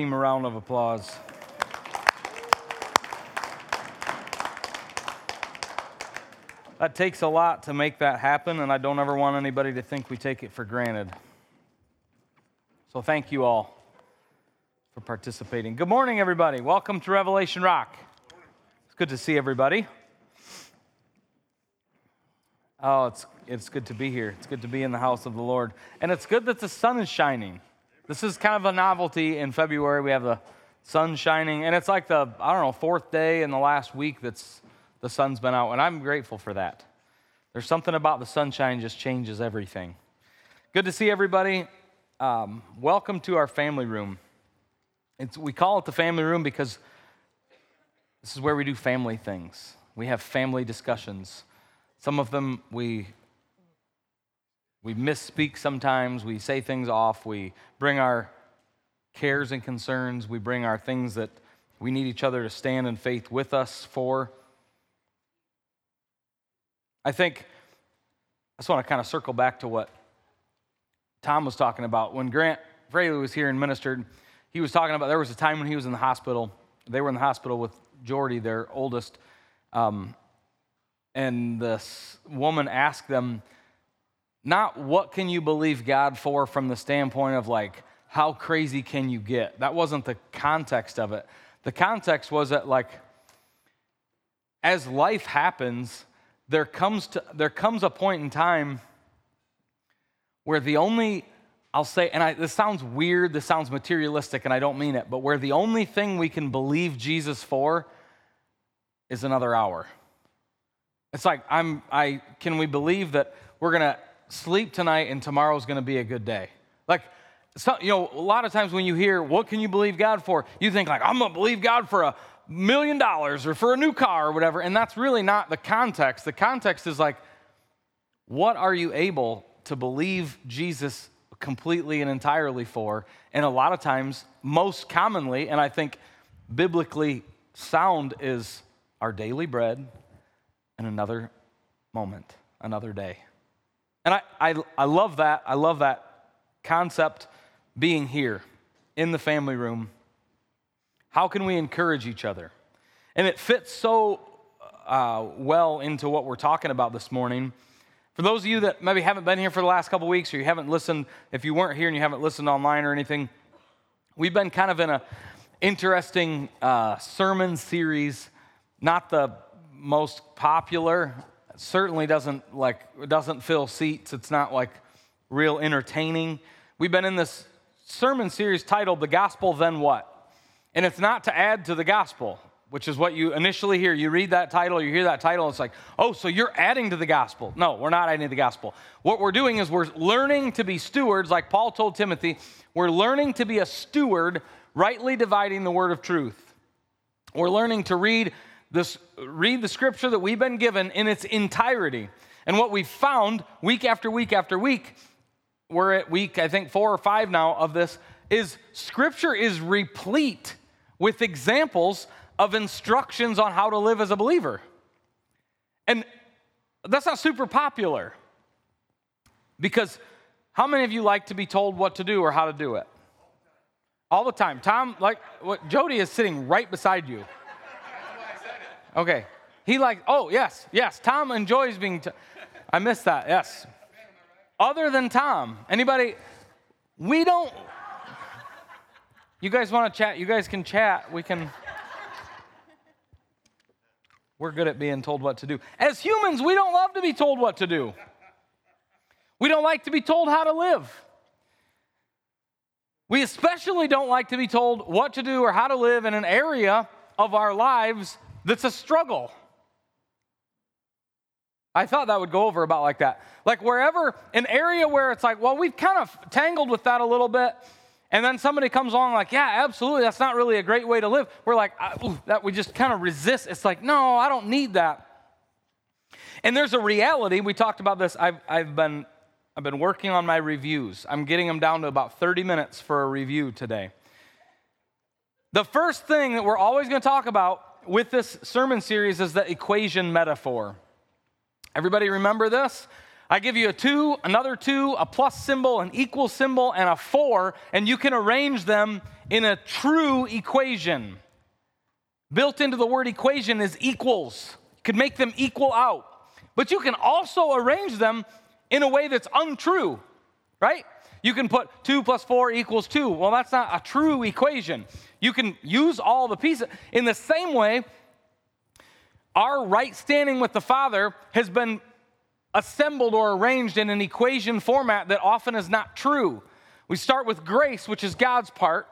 Team a round of applause. That takes a lot to make that happen, and I don't ever want anybody to think we take it for granted. So, thank you all for participating. Good morning, everybody. Welcome to Revelation Rock. It's good to see everybody. Oh, it's, it's good to be here. It's good to be in the house of the Lord. And it's good that the sun is shining. This is kind of a novelty in February. We have the sun shining, and it's like the, I don't know, fourth day in the last week that's the sun's been out, and I'm grateful for that. There's something about the sunshine just changes everything. Good to see everybody. Um, welcome to our family room. It's, we call it the family room because this is where we do family things. We have family discussions. Some of them we we misspeak sometimes, we say things off, we bring our cares and concerns, we bring our things that we need each other to stand in faith with us for. I think I just want to kind of circle back to what Tom was talking about. When Grant Fraley was here and ministered, he was talking about there was a time when he was in the hospital. They were in the hospital with Jordy, their oldest, um, and this woman asked them, not what can you believe God for from the standpoint of like, how crazy can you get? That wasn't the context of it. The context was that, like, as life happens, there comes, to, there comes a point in time where the only, I'll say, and I, this sounds weird, this sounds materialistic, and I don't mean it, but where the only thing we can believe Jesus for is another hour. It's like, I'm, I, can we believe that we're to sleep tonight and tomorrow's going to be a good day. Like, so, you know, a lot of times when you hear, what can you believe God for? You think, like, I'm going to believe God for a million dollars or for a new car or whatever. And that's really not the context. The context is like, what are you able to believe Jesus completely and entirely for? And a lot of times, most commonly, and I think biblically sound, is our daily bread and another moment, another day. And I, I, I love that. I love that concept being here in the family room. How can we encourage each other? And it fits so uh, well into what we're talking about this morning. For those of you that maybe haven't been here for the last couple weeks or you haven't listened, if you weren't here and you haven't listened online or anything, we've been kind of in a interesting uh, sermon series, not the most popular certainly doesn't like doesn't fill seats. It's not like real entertaining. We've been in this sermon series titled The Gospel Then What? And it's not to add to the gospel, which is what you initially hear. You read that title, you hear that title, it's like, oh, so you're adding to the gospel. No, we're not adding to the gospel. What we're doing is we're learning to be stewards, like Paul told Timothy, we're learning to be a steward, rightly dividing the word of truth. We're learning to read this, read the scripture that we've been given in its entirety. And what we've found week after week after week, we're at week, I think, four or five now of this, is scripture is replete with examples of instructions on how to live as a believer. And that's not super popular because how many of you like to be told what to do or how to do it? All the time. Tom, like, what, Jody is sitting right beside you. Okay. He like, oh, yes, yes. Tom enjoys being, t- I missed that, yes. Other than Tom, anybody, we don't, you guys want to chat? You guys can chat. We can, we're good at being told what to do. As humans, we don't love to be told what to do. We don't like to be told how to live. We especially don't like to be told what to do or how to live in an area of our lives that's a struggle. I thought that would go over about like that. Like wherever, an area where it's like, well, we've kind of tangled with that a little bit. And then somebody comes along like, yeah, absolutely, that's not really a great way to live. We're like, ooh, that we just kind of resist. It's like, no, I don't need that. And there's a reality. We talked about this. I've, I've been I've been working on my reviews. I'm getting them down to about 30 minutes for a review today. The first thing that we're always going to talk about with this sermon series is the equation metaphor. Everybody remember this? I give you a two, another two, a plus symbol, an equal symbol, and a four, and you can arrange them in a true equation. Built into the word equation is equals. You could make them equal out. But you can also arrange them in a way that's untrue, right? You can put 2 plus 4 equals 2. Well, that's not a true equation. You can use all the pieces. In the same way, our right standing with the Father has been assembled or arranged in an equation format that often is not true. We start with grace, which is God's part.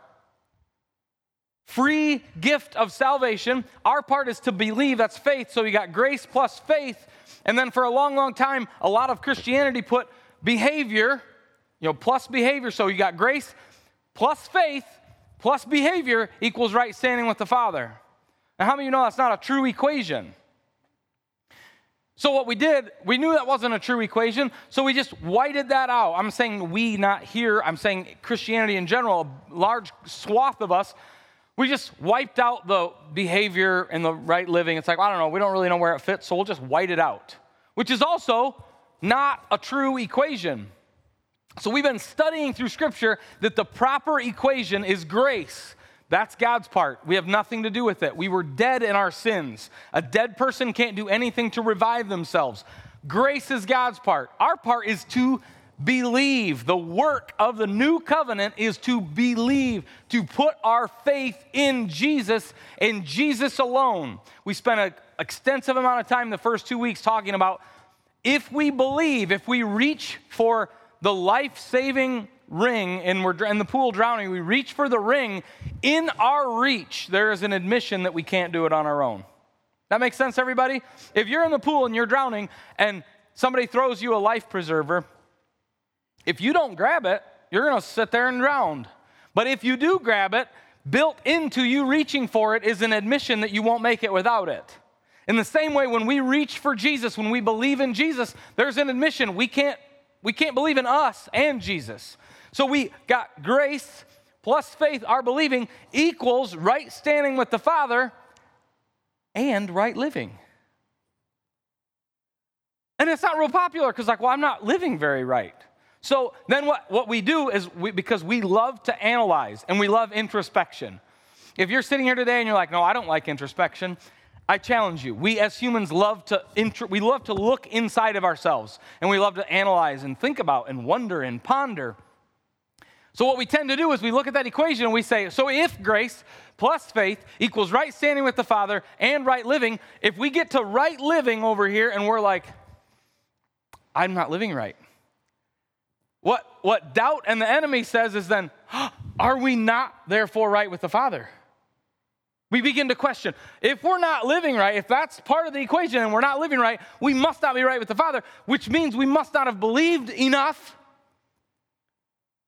Free gift of salvation. Our part is to believe, that's faith. So we got grace plus faith. And then for a long, long time, a lot of Christianity put behavior, you know, plus behavior. So you got grace plus faith plus behavior equals right standing with the Father. Now, how many of you know that's not a true equation? So, what we did, we knew that wasn't a true equation, so we just whited that out. I'm saying we, not here. I'm saying Christianity in general, a large swath of us, we just wiped out the behavior and the right living. It's like, I don't know, we don't really know where it fits, so we'll just white it out, which is also not a true equation. So, we've been studying through Scripture that the proper equation is grace. That's God's part. We have nothing to do with it. We were dead in our sins. A dead person can't do anything to revive themselves. Grace is God's part. Our part is to believe. The work of the new covenant is to believe, to put our faith in Jesus and Jesus alone. We spent an extensive amount of time the first two weeks talking about if we believe, if we reach for the life saving ring and we're in the pool drowning, we reach for the ring. In our reach, there is an admission that we can't do it on our own. That makes sense, everybody? If you're in the pool and you're drowning and somebody throws you a life preserver, if you don't grab it, you're going to sit there and drown. But if you do grab it, built into you reaching for it is an admission that you won't make it without it. In the same way, when we reach for Jesus, when we believe in Jesus, there's an admission we can't, we can't believe in us and Jesus. So we got grace plus faith, our believing, equals right standing with the Father and right living. And it's not real popular because, like, well, I'm not living very right. So then what, what we do is we, because we love to analyze and we love introspection. If you're sitting here today and you're like, no, I don't like introspection, I challenge you. We as humans love to we love to look inside of ourselves and we love to analyze and think about and wonder and ponder. So, what we tend to do is we look at that equation and we say, so if grace plus faith equals right standing with the Father and right living, if we get to right living over here and we're like, I'm not living right. What, what doubt and the enemy says is then, are we not therefore right with the Father? We begin to question if we're not living right, if that's part of the equation and we're not living right, we must not be right with the Father, which means we must not have believed enough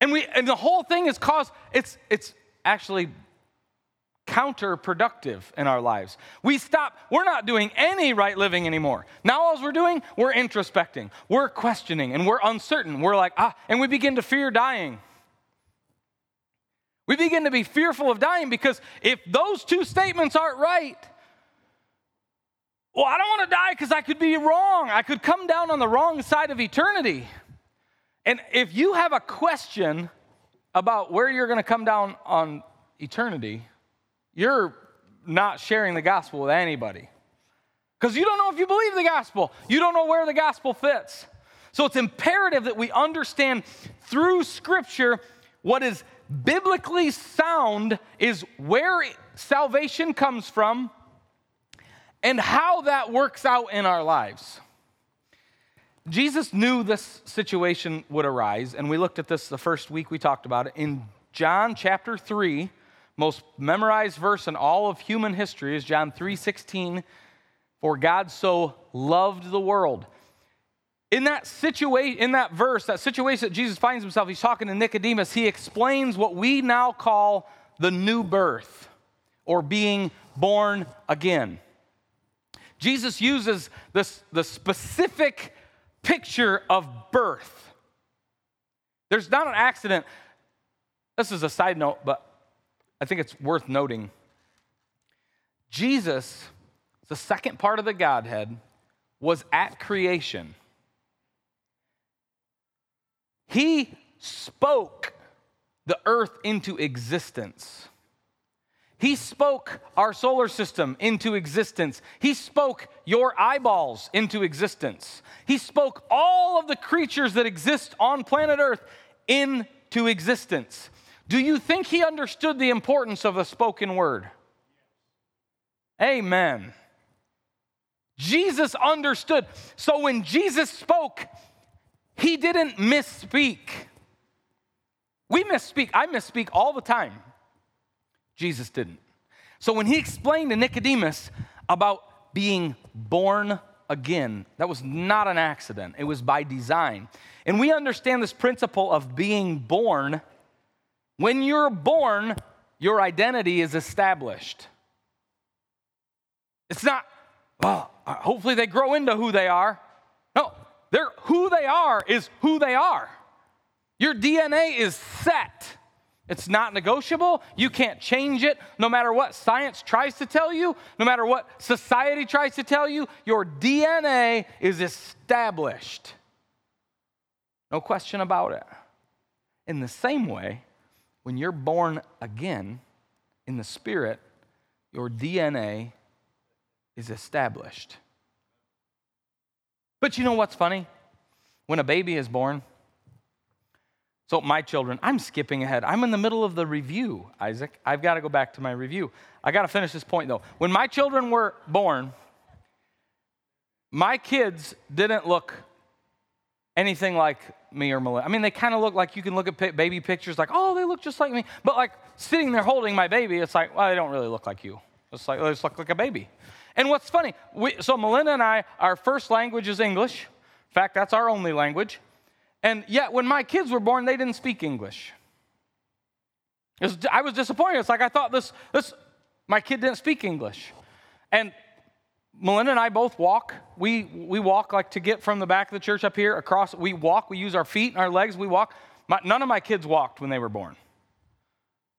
and we and the whole thing is cause it's it's actually counterproductive in our lives. We stop, we're not doing any right living anymore. Now all we're doing, we're introspecting, we're questioning, and we're uncertain. We're like, ah, and we begin to fear dying. We begin to be fearful of dying because if those two statements aren't right, well, I don't want to die because I could be wrong. I could come down on the wrong side of eternity. And if you have a question about where you're going to come down on eternity, you're not sharing the gospel with anybody. Because you don't know if you believe the gospel, you don't know where the gospel fits. So it's imperative that we understand through Scripture what is biblically sound is where salvation comes from and how that works out in our lives. Jesus knew this situation would arise, and we looked at this the first week we talked about it. In John chapter 3, most memorized verse in all of human history is John 3:16, for God so loved the world. In that situation, in that verse, that situation that Jesus finds himself, he's talking to Nicodemus, he explains what we now call the new birth or being born again. Jesus uses this, the specific picture of birth. There's not an accident. This is a side note, but I think it's worth noting. Jesus, the second part of the Godhead, was at creation. He spoke the earth into existence. He spoke our solar system into existence. He spoke your eyeballs into existence. He spoke all of the creatures that exist on planet Earth into existence. Do you think he understood the importance of the spoken word? Amen. Jesus understood. So when Jesus spoke, he didn't misspeak. We misspeak. I misspeak all the time. Jesus didn't. So when he explained to Nicodemus about being born again, that was not an accident, it was by design. And we understand this principle of being born. When you're born, your identity is established. It's not, well, uh, hopefully they grow into who they are. No, they're, who they are is who they are. Your DNA is set. It's not negotiable. You can't change it. No matter what science tries to tell you, no matter what society tries to tell you, your DNA is established. No question about it. In the same way, when you're born again in the Spirit, your DNA is established. But you know what's funny? When a baby is born, so, my children, I'm skipping ahead. I'm in the middle of the review, Isaac. I've got to go back to my review. I got to finish this point though. When my children were born, my kids didn't look anything like me or Melissa. I mean, they kind of look like you can look at baby pictures like, oh, they look just like me. But like sitting there holding my baby, it's like, well, they don't really look like you. It's like, they just look like a baby. And what's funny, we, so Melinda and I, our first language is English. In fact, that's our only language. And yet, when my kids were born, they didn't speak English. Was, I was disappointed. It's like I thought this, this, my kid didn't speak English. And Melinda and I both walk. We, we walk like to get from the back of the church up here across. We walk. We use our feet and our legs. We walk. My, none of my kids walked when they were born.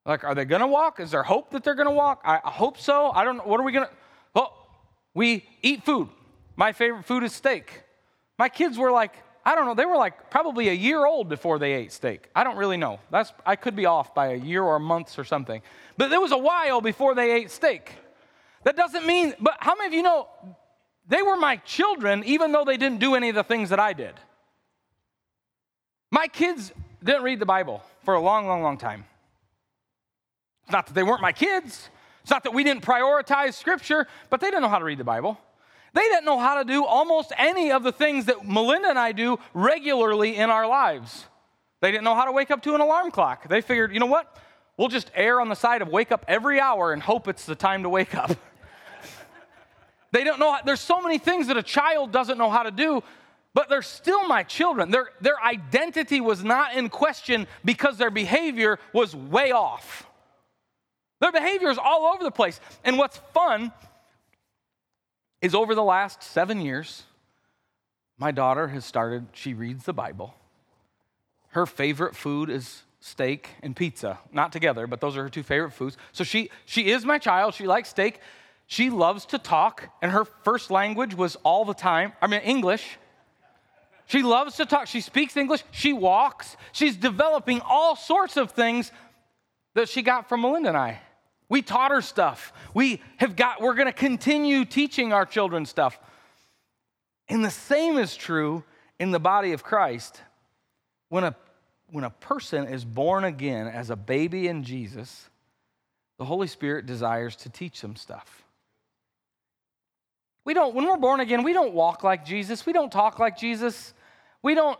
Like, are they going to walk? Is there hope that they're going to walk? I, I, hope so. I don't know. What are we going to? We eat food. My favorite food is steak. My kids were like, I don't know, they were like probably a year old before they ate steak. I don't really know. That's, I could be off by a year or months or something. But it was a while before they ate steak. That doesn't mean, but how many of you know they were my children even though they didn't do any of the things that I did? My kids didn't read the Bible for a long, long, long time. Not that they weren't my kids. It's not that we didn't prioritize Scripture, but they didn't know how to read the Bible. They didn't know how to do almost any of the things that Melinda and I do regularly in our lives. They didn't know how to wake up to an alarm clock. They figured, you know what? We'll just err on the side of wake up every hour and hope it's the time to wake up. they don't know. How, there's so many things that a child doesn't know how to do, but they're still my children. Their, their identity was not in question because their behavior was way off. Their behavior is all over the place. And what's fun is over the last seven years, my daughter has started, she reads the Bible. Her favorite food is steak and pizza. Not together, but those are her two favorite foods. So she, she is my child. She likes steak. She loves to talk, and her first language was all the time, I mean, English. She loves to talk. She speaks English. She walks. She's developing all sorts of things that she got from Melinda and I. We taught her stuff. We have got, we're going to continue teaching our children stuff. And the same is true in the body of Christ. When a, when a person is born again as a baby in Jesus, the Holy Spirit desires to teach them stuff. We don't, when we're born again, we don't walk like Jesus. We don't talk like Jesus. We don't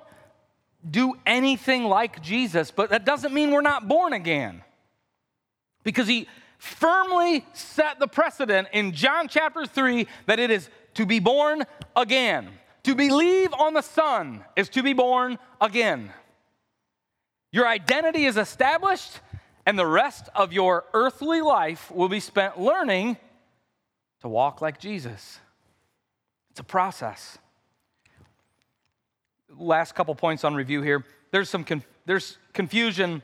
do anything like Jesus, but that doesn't mean we're not born again. Because he, firmly set the precedent in John chapter 3 that it is to be born again. To believe on the Son is to be born again. Your identity is established, and the rest of your earthly life will be spent learning to walk like Jesus. It's a process. Last couple points on review here. There's some conf- there's confusion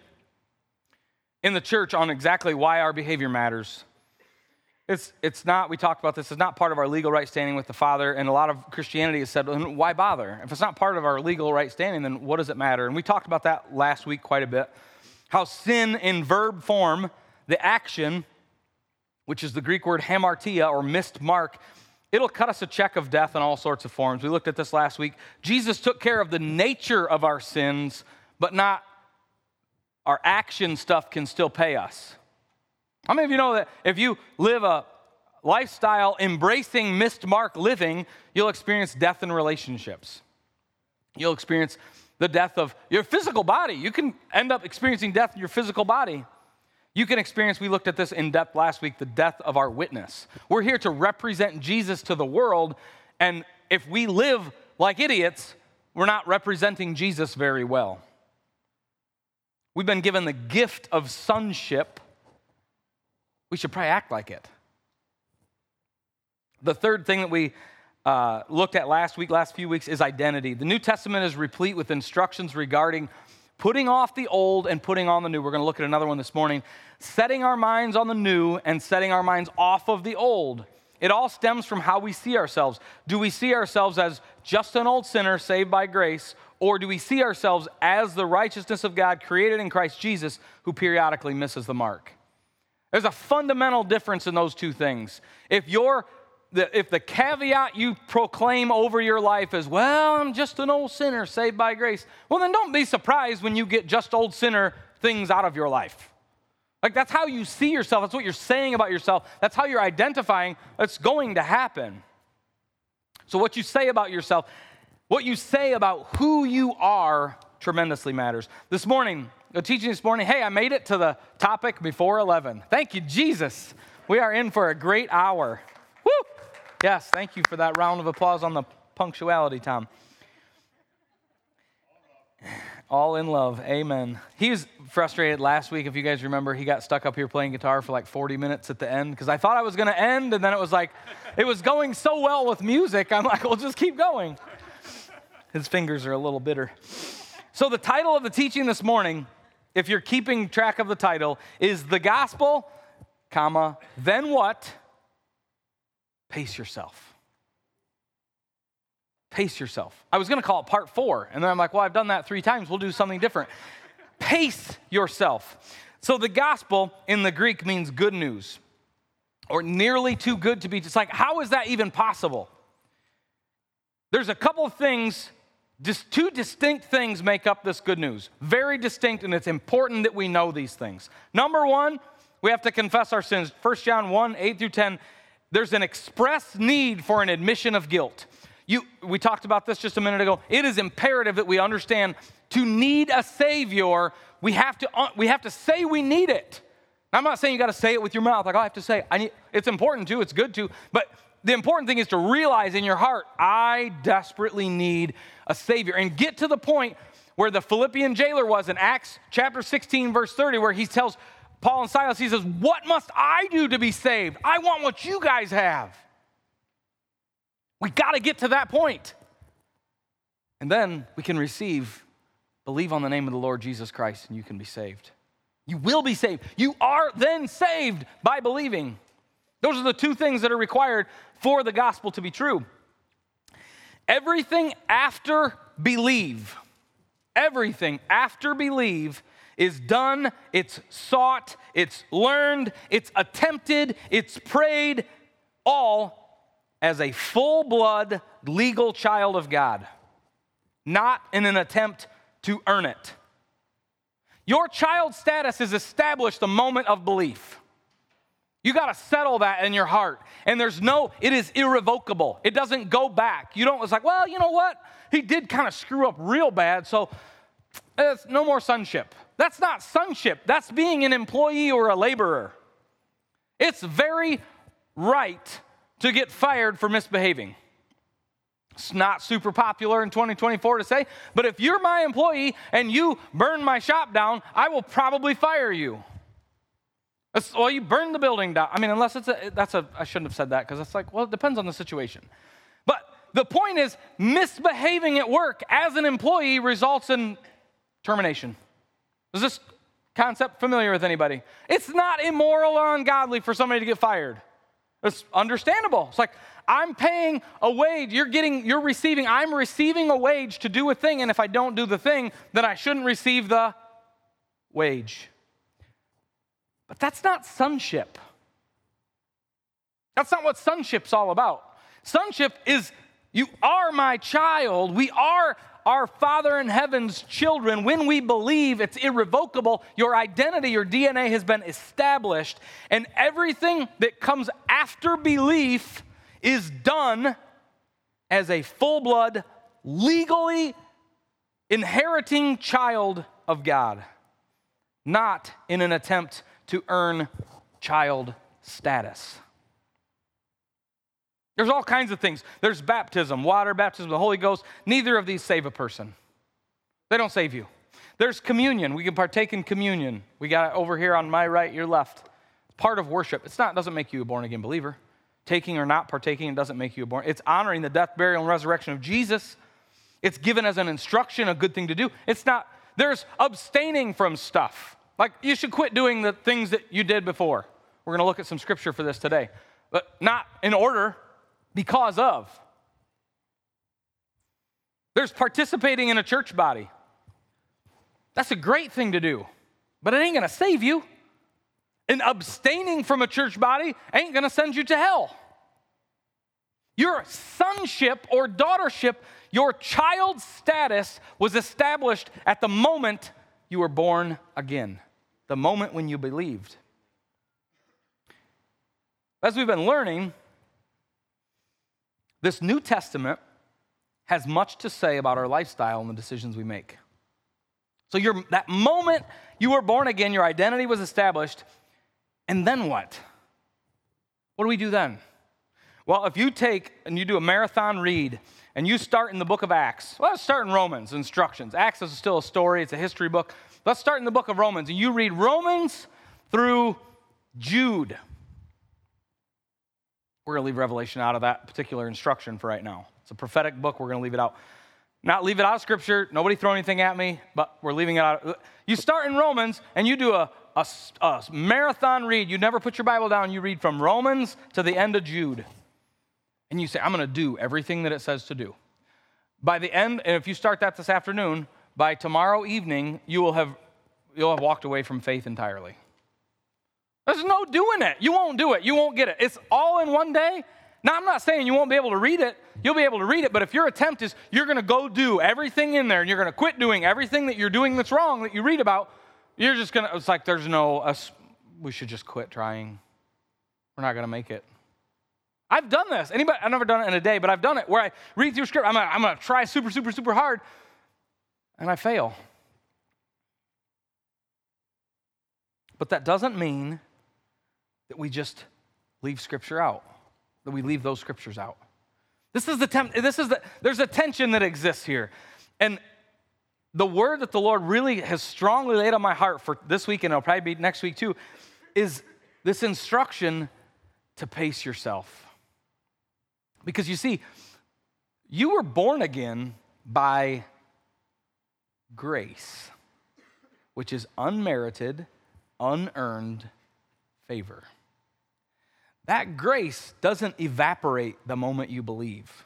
in the church on exactly why our behavior matters. it's, it's not, we talked about this, it's not part of our legal right standing with the Father. And a lot of Christianity has said, why bother? If it's not part of our legal right standing, then what does it matter? And we talked about that last week quite a bit. How sin in verb form, the action, which is the Greek word hamartia or missed mark, it'll cut us a check of death in all sorts of forms. We looked at this last week. Jesus took care of the nature of our sins, but not our action stuff can still pay us. How many of you know that if you live a lifestyle embracing missed mark living, you'll experience death in relationships? You'll experience the death of your physical body. You can end up experiencing death in your physical body. You can experience, we looked at this in depth last week, the death of our witness. We're here to represent Jesus to the world, and if we live like idiots, we're not representing Jesus very well. We've been given the gift of sonship we should probably act like it. The third thing that we uh, looked at last week, last few weeks, is identity. The New Testament is replete with instructions regarding putting off the old and putting on the new. We're going to look at another one this morning. Setting our minds on the new and setting our minds off of the old. It all stems from how we see ourselves. Do we see ourselves as just an old sinner saved by grace, or do we see ourselves as the righteousness of God created in Christ Jesus who periodically misses the mark? There's a fundamental difference in those two things. If you're the, if the caveat you proclaim over your life is, well, I'm just an old sinner saved by grace, well, then don't be surprised when you get just old sinner things out of your life. Like that's how you see yourself. That's what you're saying about yourself. That's how you're identifying it's going to happen. So, what you say about yourself, what you say about who you are, tremendously matters. This morning, the teaching this morning, hey, I made it to the topic before 11. Thank you, Jesus. We are in for a great hour. Woo! Yes, thank you for that round of applause on the punctuality, Tom. All in love. Amen. He was frustrated last week. If you guys remember, he got stuck up here playing guitar for like 40 minutes at the end because I thought I was going to end, and then it was like, it was going so well with music. I'm like, well, just keep going. His fingers are a little bitter. So, the title of the teaching this morning if you're keeping track of the title, is the gospel, comma, then what? Pace yourself. Pace yourself. I was going to call it part four, and then I'm like, well, I've done that three times. We'll do something different. Pace yourself. So the gospel in the Greek means good news, or nearly too good to be. It's like, how is that even possible? There's a couple of things just two distinct things make up this good news. Very distinct, and it's important that we know these things. Number one, we have to confess our sins. 1 John 1 8 through 10, there's an express need for an admission of guilt. You, we talked about this just a minute ago. It is imperative that we understand to need a Savior, we have to, uh, we have to say we need it. I'm not saying you got to say it with your mouth, like, oh, I have to say, I need, it's important too, it's good too, but the important thing is to realize in your heart, I desperately need a Savior. And get to the point where the Philippian jailer was in Acts chapter 16, verse 30, where he tells Paul and Silas, he says, What must I do to be saved? I want what you guys have. We got to get to that point. And then we can receive, believe on the name of the Lord Jesus Christ, and you can be saved. You will be saved. You are then saved by believing. Those are the two things that are required for the gospel to be true. Everything after believe, everything after believe is done, it's sought, it's learned, it's attempted, it's prayed, all as a full blood legal child of God, not in an attempt to earn it. Your child status is established the moment of belief. You got to settle that in your heart. And there's no, it is irrevocable. It doesn't go back. You don't, it's like, well, you know what? He did kind of screw up real bad, so it's no more sonship. That's not sonship. That's being an employee or a laborer. It's very right to get fired for misbehaving. It's not super popular in 2024 to say, but if you're my employee and you burn my shop down, I will probably fire you. Well, you burn the building down. I mean, unless it's a, that's a, I shouldn't have said that because it's like, well, it depends on the situation. But the point is, misbehaving at work as an employee results in termination. Is this concept familiar with anybody? It's not immoral or ungodly for somebody to get fired. It's understandable. It's like, I'm paying a wage. You're getting, you're receiving, I'm receiving a wage to do a thing. And if I don't do the thing, then I shouldn't receive the wage. But that's not sonship. That's not what sonship's all about. Sonship is you are my child. We are our Father in heaven's children. When we believe, it's irrevocable. Your identity, your DNA has been established. And everything that comes after belief is done as a full blood, legally inheriting child of God, not in an attempt to earn child status. There's all kinds of things. There's baptism, water baptism, the Holy Ghost. Neither of these save a person. They don't save you. There's communion. We can partake in communion. We got it over here on my right, your left. Part of worship. It's not doesn't make you a born again believer. Taking or not partaking it doesn't make you a born. It's honoring the death, burial, and resurrection of Jesus. It's given as an instruction, a good thing to do. It's not. There's abstaining from stuff. Like you should quit doing the things that you did before. We're going to look at some scripture for this today, but not in order because of. There's participating in a church body. That's a great thing to do, but it ain't gonna save you. And abstaining from a church body ain't gonna send you to hell. Your sonship or daughtership, your child status was established at the moment you were born again, the moment when you believed. As we've been learning, this New Testament has much to say about our lifestyle and the decisions we make. So, that moment you were born again, your identity was established, and then what? What do we do then? Well, if you take and you do a marathon read and you start in the book of Acts, well, start in Romans, instructions. Acts is still a story, it's a history book. Let's start in the book of Romans, and you read Romans through Jude. We're going to leave Revelation out of that particular instruction for right now. It's a prophetic book. We're going to leave it out. Not leave it out of Scripture. Nobody throw anything at me, but we're leaving it out. You start in Romans and you do a, a, a marathon read. You never put your Bible down. You read from Romans to the end of Jude. And you say, I'm going to do everything that it says to do. By the end, and if you start that this afternoon, by tomorrow evening, you will have, you'll have walked away from faith entirely. There's no doing it. You won't do it. You won't get it. It's all in one day. Now, I'm not saying you won't be able to read it. You'll be able to read it, but if your attempt is you're going to go do everything in there and you're going to quit doing everything that you're doing that's wrong that you read about, you're just going to, it's like there's no, us, we should just quit trying. We're not going to make it. I've done this. Anybody, I've never done it in a day, but I've done it where I read through script. I'm going to try super, super, super hard, and I fail. But that doesn't mean that we just leave scripture out, that we leave those scriptures out. This is the temp- this is the there's a tension that exists here. And the word that the Lord really has strongly laid on my heart for this week and it'll probably be next week too is this instruction to pace yourself. Because you see, you were born again by grace, which is unmerited, unearned favor. That grace doesn't evaporate the moment you believe.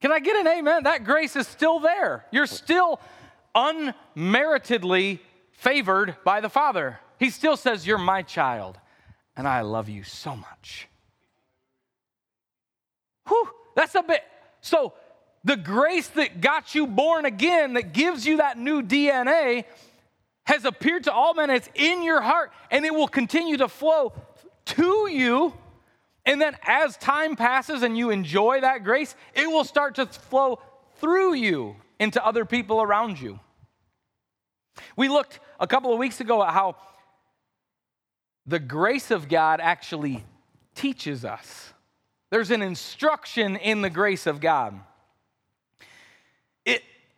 Can I get an amen? That grace is still there. You're still unmeritedly favored by the Father. He still says, You're my child, and I love you so much. Whew, that's a bit. So, the grace that got you born again, that gives you that new DNA, has appeared to all men. It's in your heart, and it will continue to flow to you. And then as time passes and you enjoy that grace, it will start to flow through you into other people around you. We looked a couple of weeks ago at how the grace of God actually teaches us. There's an instruction in the grace of God.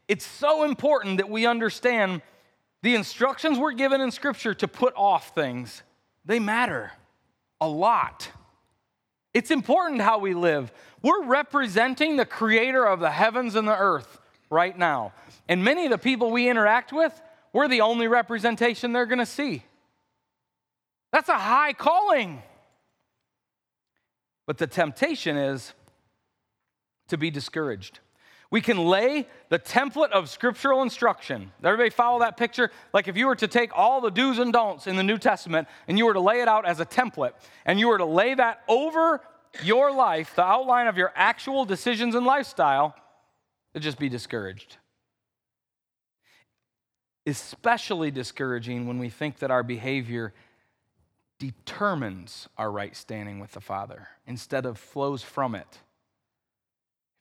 It, it's so important that we understand the instructions we're given in Scripture to put off things, they matter a lot. It's important how we live. We're representing the creator of the heavens and the earth right now. And many of the people we interact with, we're the only representation they're going to see. That's a high calling. But the temptation is to be discouraged. We can lay the template of scriptural instruction. Everybody follow that picture? Like if you were to take all the do's and don'ts in the New Testament and you were to lay it out as a template and you were to lay that over your life, the outline of your actual decisions and lifestyle, it'd just be discouraged. Especially discouraging when we think that our behavior determines our right standing with the Father instead of flows from it.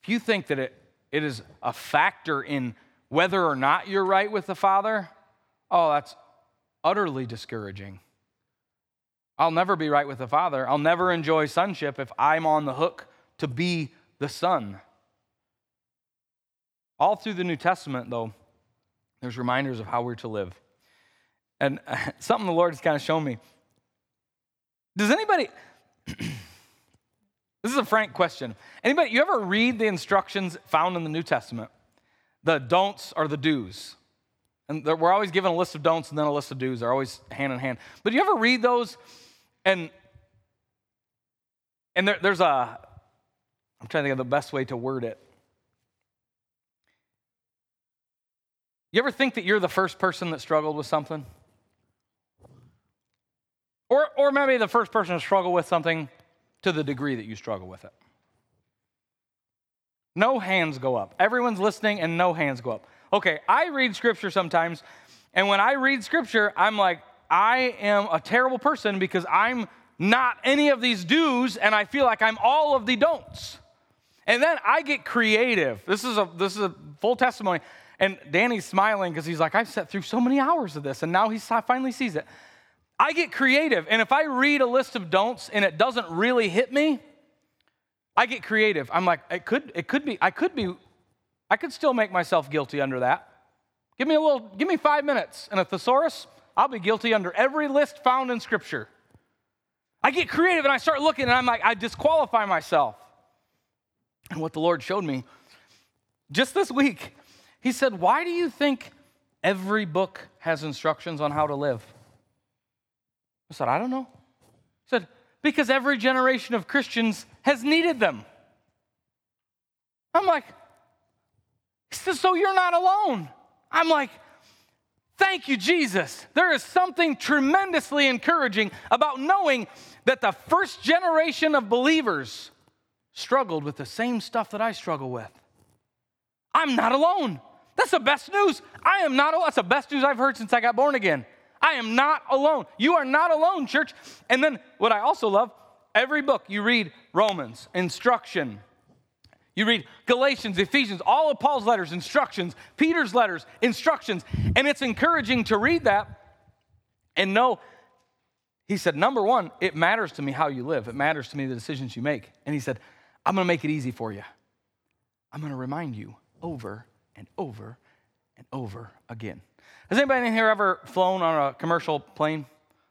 If you think that it, it is a factor in whether or not you're right with the Father, oh, that's utterly discouraging. I'll never be right with the Father. I'll never enjoy sonship if I'm on the hook to be the Son. All through the New Testament, though, there's reminders of how we're to live. And something the Lord has kind of shown me. Does anybody, this is a frank question. Anybody, you ever read the instructions found in the New Testament? The don'ts or the do's? And we're always given a list of don'ts and then a list of do's. They're always hand in hand. But do you ever read those and and there, there's a I'm trying to think of the best way to word it. You ever think that you're the first person that struggled with something? Or, or maybe the first person to struggle with something to the degree that you struggle with it. No hands go up. Everyone's listening and no hands go up. Okay, I read scripture sometimes, and when I read scripture, I'm like, I am a terrible person because I'm not any of these do's and I feel like I'm all of the don'ts. And then I get creative. This is a this is a full testimony. And Danny's smiling because he's like, I've sat through so many hours of this, and now he finally sees it. I get creative. And if I read a list of don'ts and it doesn't really hit me, I get creative. I'm like, it could, it could be, I could be, I could still make myself guilty under that. Give me a little, give me five minutes and a thesaurus, I'll be guilty under every list found in Scripture. I get creative and I start looking and I'm like, I disqualify myself. And what the Lord showed me just this week, He said, Why do you think every book has instructions on how to live? I said, I don't know. He said, because every generation of Christians has needed them. I'm like, he says, so you're not alone. I'm like, thank you, Jesus. There is something tremendously encouraging about knowing that the first generation of believers struggled with the same stuff that I struggle with. I'm not alone. That's the best news. I am not alone. That's the best news I've heard since I got born again. I am not alone. You are not alone, church. And then what I also love, every book you read Romans, instruction. You read Galatians, Ephesians, all of Paul's letters, instructions, Peter's letters, instructions. And it's encouraging to read that and know he said, number one, it matters to me how you live. It matters to me the decisions you make. And he said, I'm going to make it easy for you. I'm going to remind you over and over and over again. Has anybody in here ever flown on a commercial plane?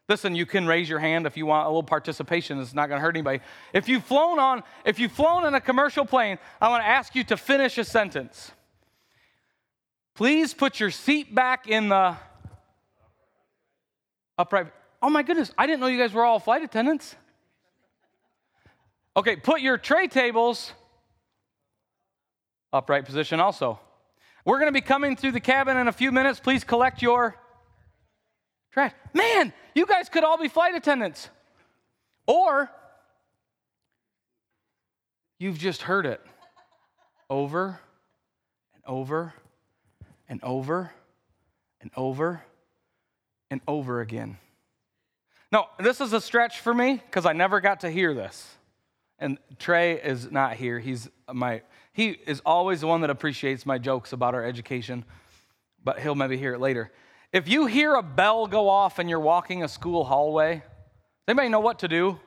Listen, you can raise your hand if you want a little participation. It's not going to hurt anybody. If you've flown on, if you've flown in a commercial plane, I want to ask you to finish a sentence. Please put your seat back in the upright. Oh my goodness, I didn't know you guys were all flight attendants. Okay, put your tray tables upright position also. We're going to be coming through the cabin in a few minutes. Please collect your trash. Man, you guys could all be flight attendants. Or you've just heard it over and over and over and over and over again. No, this is a stretch for me because I never got to hear this. And Trey is not here. He's my he is always the one that appreciates my jokes about our education, but he'll maybe hear it later. If you hear a bell go off and you're walking a school hallway, does anybody know what to do?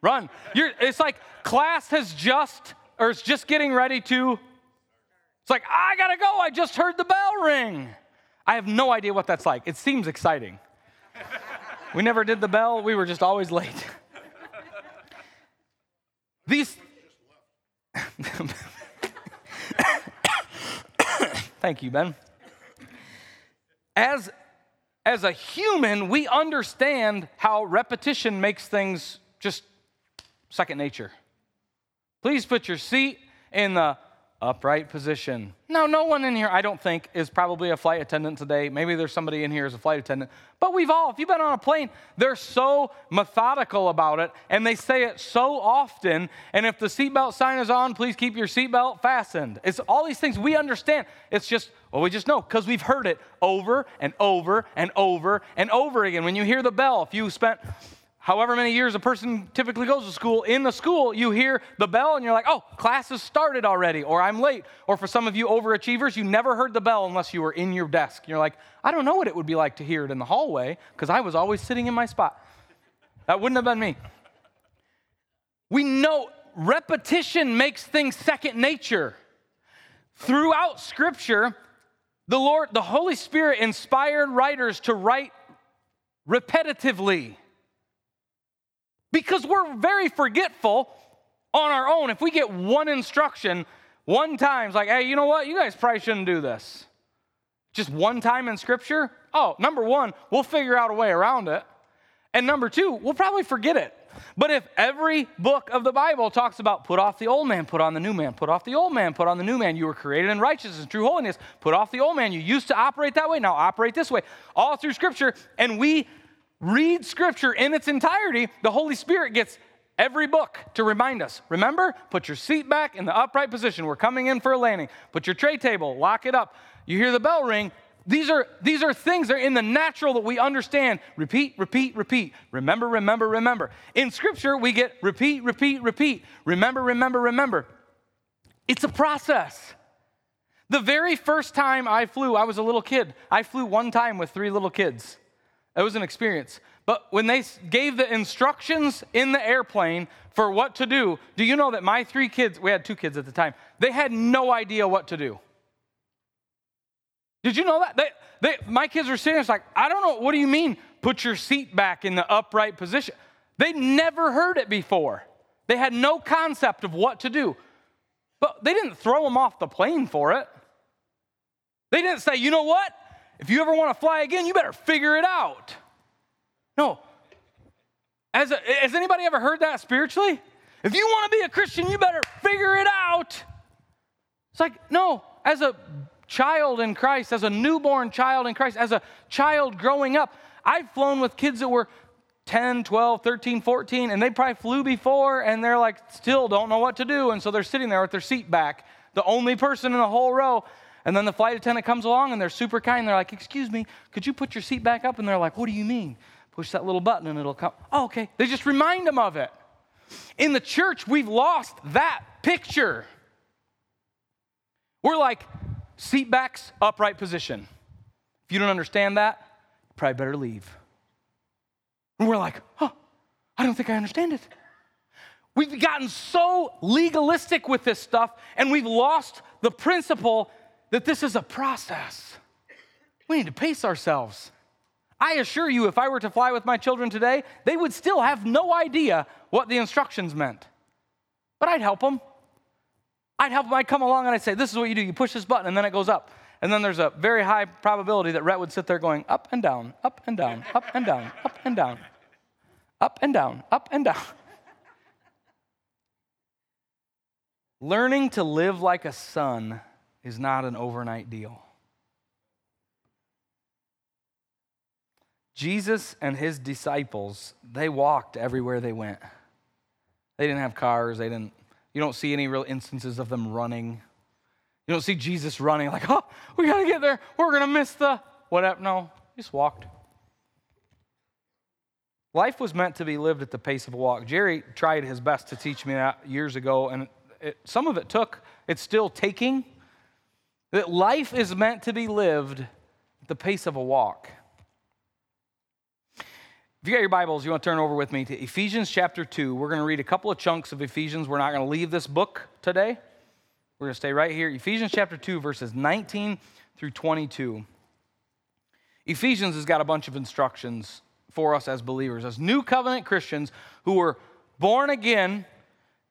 Run. You're, it's like class has just, or it's just getting ready to. It's like, I gotta go. I just heard the bell ring. I have no idea what that's like. It seems exciting. we never did the bell, we were just always late. These, Thank you, Ben. As, as a human, we understand how repetition makes things just second nature. Please put your seat in the upright position. Now, no one in here, I don't think, is probably a flight attendant today. Maybe there's somebody in here as a flight attendant. But we've all, if you've been on a plane, they're so methodical about it and they say it so often. And if the seatbelt sign is on, please keep your seatbelt fastened. It's all these things we understand. It's just, well, we just know because we've heard it over and over and over and over again. When you hear the bell, if you spent however many years a person typically goes to school, in the school, you hear the bell and you're like, oh, class has started already, or I'm late. Or for some of you overachievers, you never heard the bell unless you were in your desk. You're like, I don't know what it would be like to hear it in the hallway because I was always sitting in my spot. That wouldn't have been me. We know repetition makes things second nature. Throughout Scripture, the Lord, the Holy Spirit inspired writers to write repetitively because we're very forgetful on our own. If we get one instruction one time, it's like, hey, you know what? You guys probably shouldn't do this. Just one time in Scripture? Oh, number one, we'll figure out a way around it. And number two, we'll probably forget it. But if every book of the Bible talks about put off the old man, put on the new man, put off the old man, put on the new man, you were created in righteousness and true holiness, put off the old man, you used to operate that way, now operate this way, all through Scripture, and we read Scripture in its entirety, the Holy Spirit gets every book to remind us. Remember, put your seat back in the upright position. We're coming in for a landing. Put your tray table, lock it up. You hear the bell ring. These are, these are things that are in the natural that we understand. Repeat, repeat, repeat. Remember, remember, remember. In Scripture, we get repeat, repeat, repeat. Remember, remember, remember. It's a process. The very first time I flew, I was a little kid. I flew one time with three little kids. It was an experience. But when they gave the instructions in the airplane for what to do, do you know that my three kids, we had two kids at the time, they had no idea what to do. Did you know that? They, they, my kids were sitting there, like, I don't know, what do you mean, put your seat back in the upright position? They never heard it before. They had no concept of what to do. But they didn't throw them off the plane for it. They didn't say, you know what? If you ever want to fly again, you better figure it out. No. As a, has anybody ever heard that spiritually? If you want to be a Christian, you better figure it out. It's like, no, as a child in Christ, as a newborn child in Christ, as a child growing up, I've flown with kids that were 10, 12, 13, 14, and they probably flew before and they're like still don't know what to do. And so they're sitting there with their seat back, the only person in the whole row. And then the flight attendant comes along and they're super kind. They're like, Excuse me, could you put your seat back up? And they're like, What do you mean? Push that little button and it'll come. Oh, okay. They just remind them of it. In the church, we've lost that picture. We're like, seat backs, upright position. If you don't understand that, you probably better leave. And we're like, oh, I don't think I understand it. We've gotten so legalistic with this stuff, and we've lost the principle that this is a process. We need to pace ourselves. I assure you, if I were to fly with my children today, they would still have no idea what the instructions meant. But I'd help them. I'd help them. I'd come along and I'd say, This is what you do. You push this button, and then it goes up. And then there's a very high probability that Rhett would sit there going up and down, up and down, up and down, up and down, up and down, up and down. Learning to live like a son is not an overnight deal. Jesus and his disciples, they walked everywhere they went. They didn't have cars, they didn't you don't see any real instances of them running. You don't see Jesus running like, "Oh, we got to get there. We're going to miss the what whatever." No, he just walked. Life was meant to be lived at the pace of a walk. Jerry tried his best to teach me that years ago, and it, some of it took. It's still taking, that life is meant to be lived at the pace of a walk. If you got your Bibles, you want to turn over with me to Ephesians chapter 2. We're going to read a couple of chunks of Ephesians. We're not going to leave this book today. We're going to stay right here. Ephesians chapter 2, verses 19 through 22. Ephesians has got a bunch of instructions for us as believers, as new covenant Christians who were born again.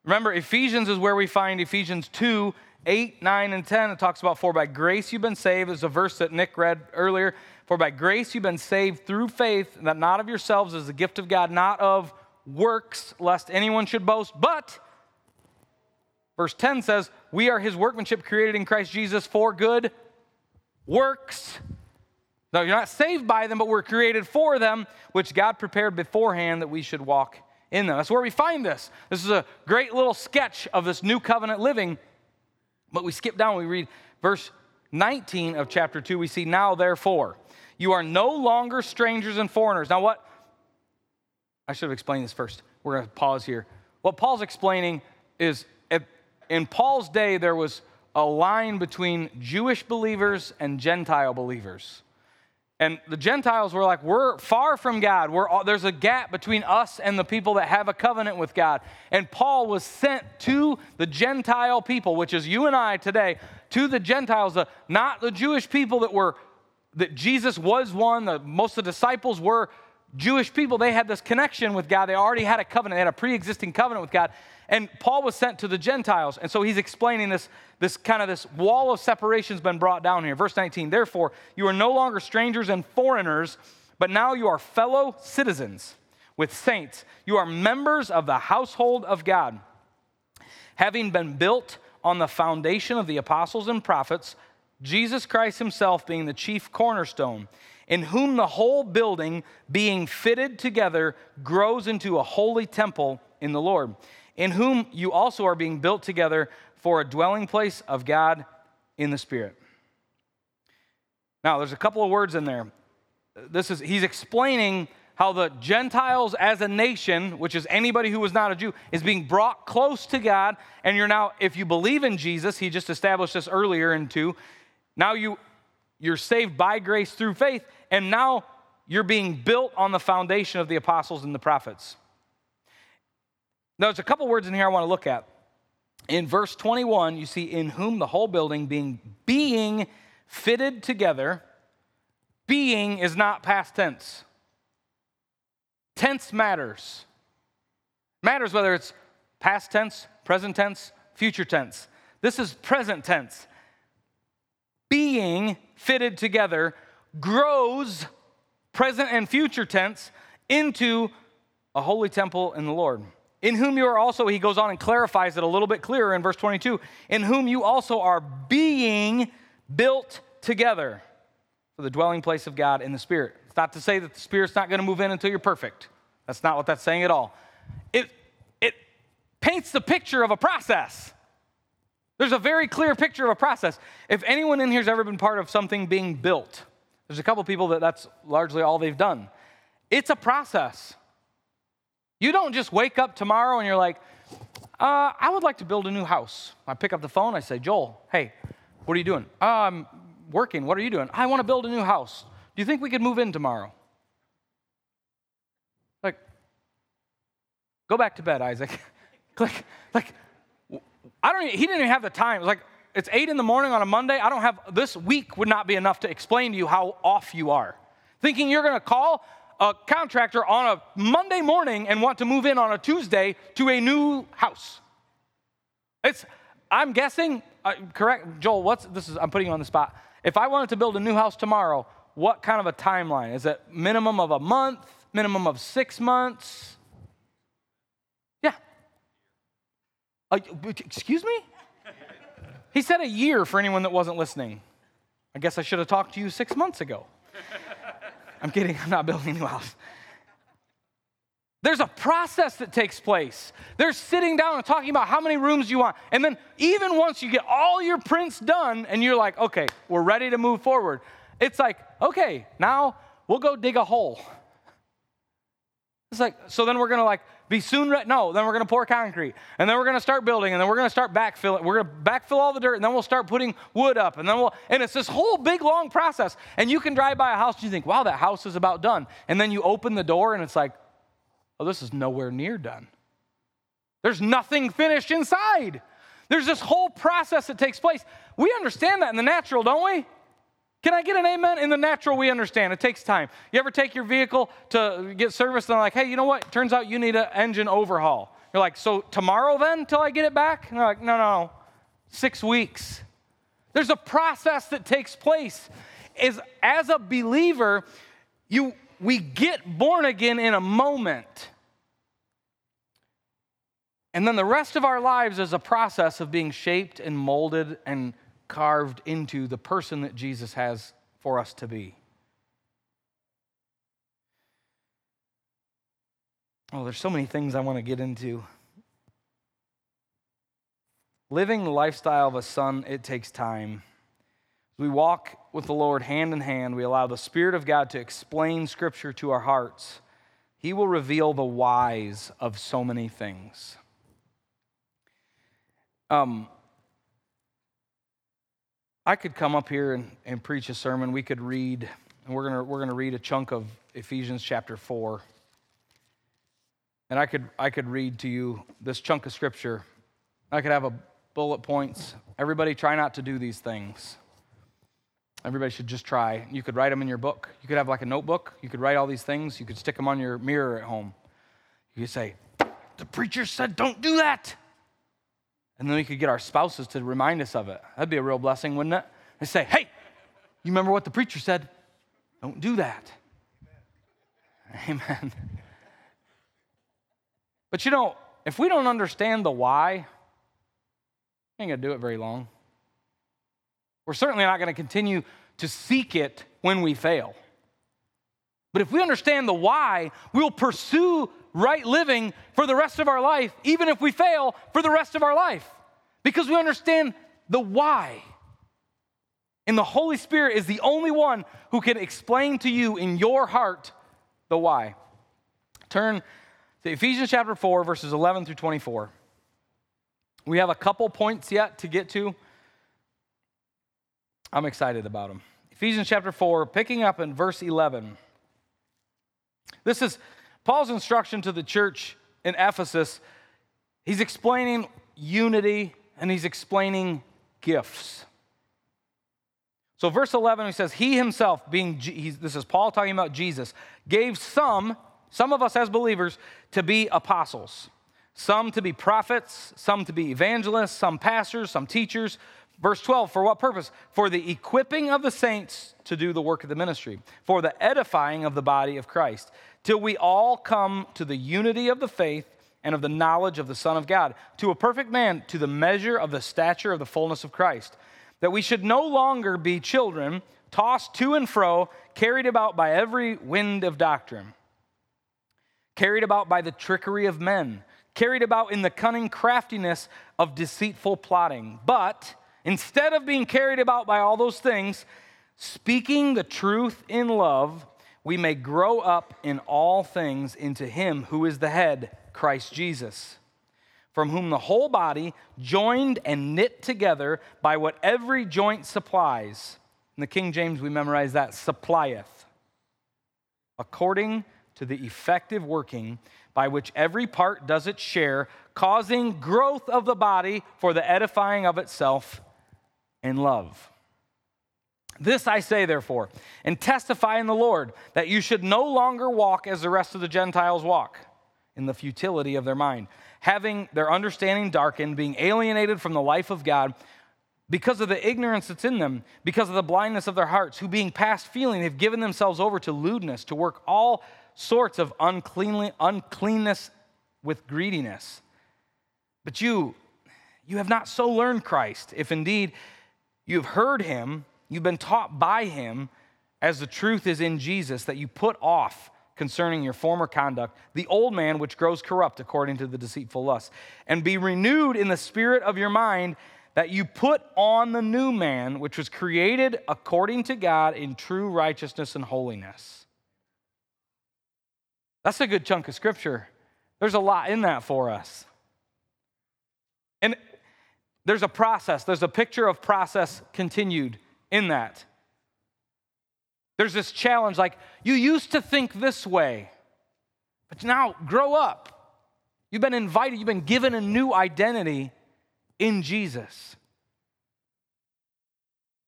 Remember, Ephesians is where we find Ephesians 2 8, 9, and 10, it talks about, For by grace you've been saved. There's a verse that Nick read earlier. For by grace you've been saved through faith, that not of yourselves is the gift of God, not of works, lest anyone should boast. But, verse 10 says, We are his workmanship created in Christ Jesus for good works. No, you're not saved by them, but we're created for them, which God prepared beforehand that we should walk in them. That's where we find this. This is a great little sketch of this new covenant living. But we skip down, we read verse 19 of chapter 2. We see, Now therefore, you are no longer strangers and foreigners. Now, what? I should have explained this first. We're going to pause here. What Paul's explaining is in Paul's day, there was a line between Jewish believers and Gentile believers. And the Gentiles were like, we're far from God. We're all, there's a gap between us and the people that have a covenant with God. And Paul was sent to the Gentile people, which is you and I today, to the Gentiles, the, not the Jewish people that were, that Jesus was one, the, most of the disciples were Jewish people. They had this connection with God. They already had a covenant, they had a pre existing covenant with God. And Paul was sent to the Gentiles. And so he's explaining this, this kind of this wall of separation has been brought down here. Verse 19, therefore, you are no longer strangers and foreigners, but now you are fellow citizens with saints. You are members of the household of God, having been built on the foundation of the apostles and prophets, Jesus Christ himself being the chief cornerstone, in whom the whole building, being fitted together, grows into a holy temple in the Lord in whom you also are being built together for a dwelling place of God in the Spirit. Now, there's a couple of words in there. This is he's explaining how the Gentiles as a nation, which is anybody who was not a Jew, is being brought close to God. And you're now, if you believe in Jesus, he just established this earlier in two. Now you you're saved by grace through faith, and now you're being built on the foundation of the apostles and the prophets. Now, there's a couple words in here I want to look at. In verse 21, you see, in whom the whole building being being fitted together, being is not past tense. Tense matters. Matters whether it's past tense, present tense, future tense. This is present tense. Being fitted together grows, present and future tense, into a holy temple in the Lord in whom you are also, he goes on and clarifies it a little bit clearer in verse 22, in whom you also are being built together for the dwelling place of God in the Spirit. It's not to say that the Spirit's not going to move in until you're perfect. That's not what that's saying at all. It, it paints the picture of a process. There's a very clear picture of a process. If anyone in here has ever been part of something being built, there's a couple people that that's largely all they've done. It's a process. You don't just wake up tomorrow and you're like, uh, I would like to build a new house. I pick up the phone, I say, Joel, hey, what are you doing? Uh, I'm working. What are you doing? I want to build a new house. Do you think we could move in tomorrow? Like, go back to bed, Isaac. like, like, I don't. Even, he didn't even have the time. It like it's eight in the morning on a Monday. I don't have this week would not be enough to explain to you how off you are. Thinking you're going to call a contractor on a Monday morning and want to move in on a Tuesday to a new house. It's, I'm guessing, uh, correct, Joel, what's this is, I'm putting you on the spot. If I wanted to build a new house tomorrow, what kind of a timeline? Is it minimum of a month, minimum of six months? Yeah. Uh, excuse me? He said a year for anyone that wasn't listening. I guess I should have talked to you six months ago. I'm kidding, I'm not building a new house. There's a process that takes place. There's sitting down and talking about how many rooms you want. And then, even once you get all your prints done and you're like, okay, we're ready to move forward, it's like, okay, now we'll go dig a hole. It's like, so then we're gonna like be soon ready. No, then we're gonna pour concrete. And then we're gonna start building, and then we're gonna start backfilling. We're gonna backfill all the dirt, and then we'll start putting wood up. And then we'll, and it's this whole big long process. And you can drive by a house and you think, wow, that house is about done. And then you open the door and it's like, oh, this is nowhere near done. There's nothing finished inside. There's this whole process that takes place. We understand that in the natural, don't we? Can I get an amen? In the natural, we understand. It takes time. You ever take your vehicle to get serviced and they're like, hey, you know what? Turns out you need an engine overhaul. You're like, so tomorrow then until I get it back? And they're like, no, no, six weeks. There's a process that takes place. Is as a believer, you we get born again in a moment. And then the rest of our lives is a process of being shaped and molded and carved into the person that Jesus has for us to be. Oh, there's so many things I want to get into. Living the lifestyle of a son, it takes time. As we walk with the Lord hand in hand, we allow the Spirit of God to explain Scripture to our hearts. He will reveal the whys of so many things. Um, I could come up here and, and preach a sermon. We could read, and we're going we're gonna read a chunk of Ephesians chapter 4. And I could, I could read to you this chunk of scripture. I could have a bullet points. Everybody try not to do these things. Everybody should just try. You could write them in your book. You could have like a notebook. You could write all these things. You could stick them on your mirror at home. You could say, The preacher said, don't do that. And then we could get our spouses to remind us of it. That'd be a real blessing, wouldn't it? They say, Hey, you remember what the preacher said? Don't do that. Amen. But you know, if we don't understand the why, we ain't gonna do it very long. We're certainly not to continue to seek it when we fail. But if we understand the why, we'll pursue right living for the rest of our life, even if we fail for the rest of our life, because we understand the why. And the Holy Spirit is the only one who can explain to you in your heart the why. Turn to Ephesians chapter 4, verses 11 through 24. We have a couple points yet to get to. I'm excited about them. Ephesians chapter 4, picking up in verse 11. This is Paul's instruction to the church in Ephesus. He's explaining unity and he's explaining gifts. So, verse 11, he says, He himself, being, this is Paul talking about Jesus, gave some, some of us as believers, to be apostles, some to be prophets, some to be evangelists, some pastors, some teachers Verse 12, for what purpose? For the equipping of the saints to do the work of the ministry, for the edifying of the body of Christ, till we all come to the unity of the faith and of the knowledge of the Son of God, to a perfect man, to the measure of the stature of the fullness of Christ, that we should no longer be children, tossed to and fro, carried about by every wind of doctrine, carried about by the trickery of men, carried about in the cunning craftiness of deceitful plotting, but Instead of being carried about by all those things, speaking the truth in love, we may grow up in all things into Him who is the head, Christ Jesus, from whom the whole body, joined and knit together by what every joint supplies. In the King James, we memorize that supplieth, according to the effective working by which every part does its share, causing growth of the body for the edifying of itself and love. This I say, therefore, and testify in the Lord, that you should no longer walk as the rest of the Gentiles walk, in the futility of their mind, having their understanding darkened, being alienated from the life of God because of the ignorance that's in them, because of the blindness of their hearts, who being past feeling have given themselves over to lewdness, to work all sorts of uncleanness with greediness. But you, you have not so learned Christ, if indeed You've heard him, you've been taught by him, as the truth is in Jesus, that you put off concerning your former conduct the old man which grows corrupt according to the deceitful lust, and be renewed in the spirit of your mind, that you put on the new man which was created according to God in true righteousness and holiness. That's a good chunk of scripture. There's a lot in that for us. There's a process, there's a picture of process continued in that. There's this challenge like, you used to think this way, but now grow up. You've been invited, you've been given a new identity in Jesus.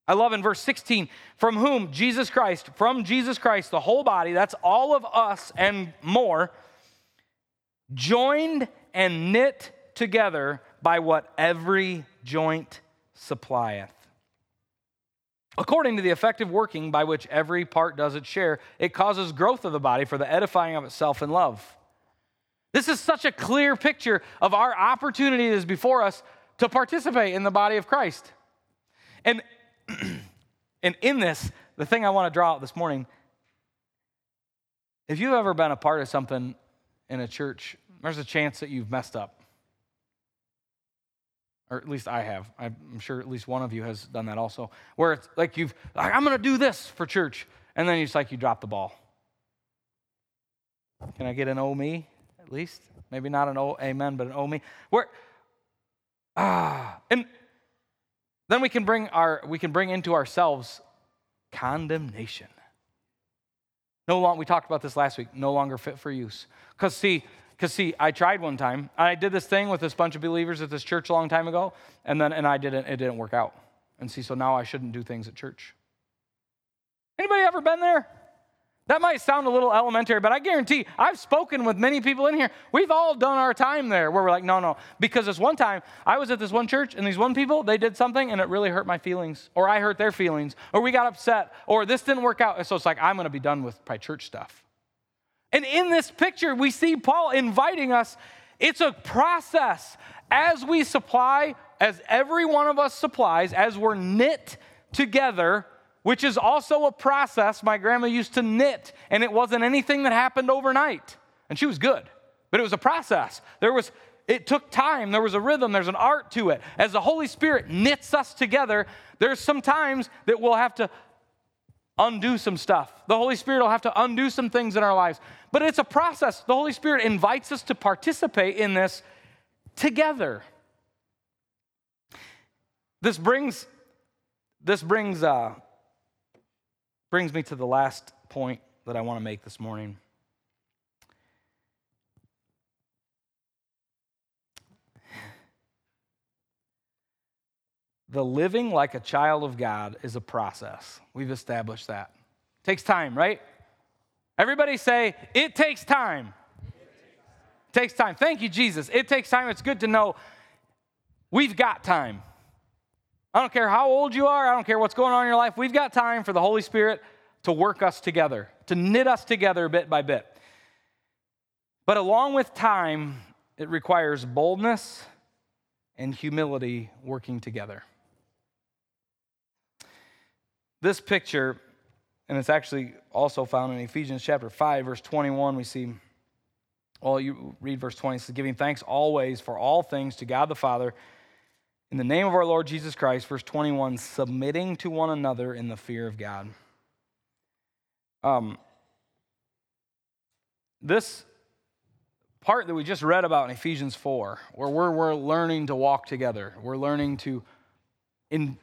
I love in verse 16, from whom Jesus Christ, from Jesus Christ, the whole body, that's all of us and more, joined and knit together by what every joint supplieth. According to the effective working by which every part does its share, it causes growth of the body for the edifying of itself in love. This is such a clear picture of our opportunity that is before us to participate in the body of Christ. And, and in this, the thing I want to draw out this morning if you've ever been a part of something in a church, there's a chance that you've messed up. Or at least I have. I'm sure at least one of you has done that also. Where it's like you've, like, I'm going to do this for church. And then it's like you drop the ball. Can I get an oh me at least? Maybe not an oh amen, but an oh me. Where, ah, and then we can bring our, we can bring into ourselves condemnation. No longer, we talked about this last week, no longer fit for use. Because see, because see, I tried one time. I did this thing with this bunch of believers at this church a long time ago, and then and I didn't, it didn't work out. And see, so now I shouldn't do things at church. Anybody ever been there? That might sound a little elementary, but I guarantee I've spoken with many people in here. We've all done our time there where we're like, no, no. Because this one time, I was at this one church and these one people, they did something and it really hurt my feelings, or I hurt their feelings, or we got upset, or this didn't work out. So it's like, I'm going to be done with my church stuff. And in this picture, we see Paul inviting us. It's a process. As we supply, as every one of us supplies, as we're knit together, which is also a process my grandma used to knit, and it wasn't anything that happened overnight. And she was good, but it was a process. There was it took time, there was a rhythm, there's an art to it. As the Holy Spirit knits us together, there's some times that we'll have to undo some stuff. The Holy Spirit will have to undo some things in our lives. But it's a process. The Holy Spirit invites us to participate in this together. This brings this brings uh, brings me to the last point that I want to make this morning. The living like a child of God is a process. We've established that. It takes time, right? Everybody say, it takes time. It takes time. Thank you, Jesus. It takes time. It's good to know we've got time. I don't care how old you are, I don't care what's going on in your life. We've got time for the Holy Spirit to work us together, to knit us together bit by bit. But along with time, it requires boldness and humility working together. This picture, and it's actually also found in Ephesians chapter 5, verse 21, we see, well, you read verse 20, it says, giving thanks always for all things to God the Father in the name of our Lord Jesus Christ, verse 21, submitting to one another in the fear of God. Um, this part that we just read about in Ephesians 4, where we're, we're learning to walk together, we're learning to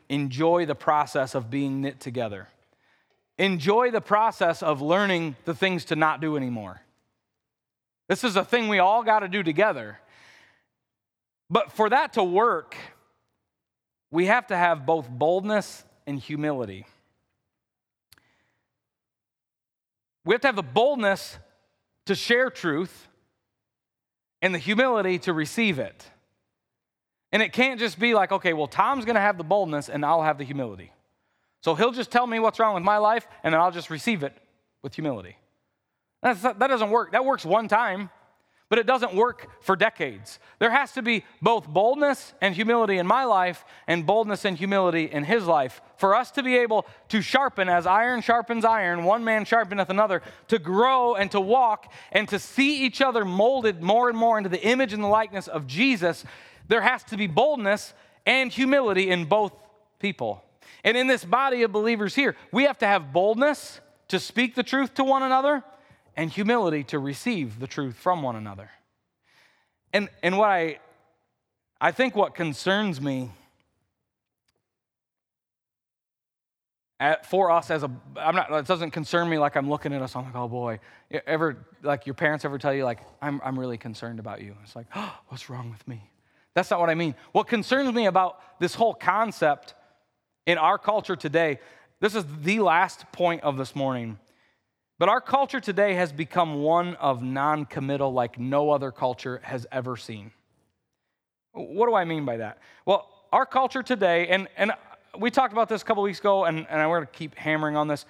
enjoy the process of being knit together, enjoy the process of learning the things to not do anymore. This is a thing we all got to do together. But for that to work, we have to have both boldness and humility. We have to have the boldness to share truth and the humility to receive it. And it can't just be like, okay, well, Tom's going to have the boldness and I'll have the humility. So he'll just tell me what's wrong with my life and then I'll just receive it with humility. That's, that doesn't work. That works one time but it doesn't work for decades. There has to be both boldness and humility in my life and boldness and humility in his life for us to be able to sharpen as iron sharpens iron, one man sharpeneth another, to grow and to walk and to see each other molded more and more into the image and the likeness of Jesus. There has to be boldness and humility in both people. And in this body of believers here, we have to have boldness to speak the truth to one another and humility to receive the truth from one another. And, and what I, I think what concerns me at, for us as a, I'm not, it doesn't concern me like I'm looking at us, I'm like, oh boy. Ever, like your parents ever tell you, like, I'm, I'm really concerned about you? It's like, oh, what's wrong with me? That's not what I mean. What concerns me about this whole concept in our culture today, this is the last point of this morning but our culture today has become one of non committal like no other culture has ever seen. What do I mean by that? Well, our culture today, and, and we talked about this a couple weeks ago, and, and we're going to keep hammering on this.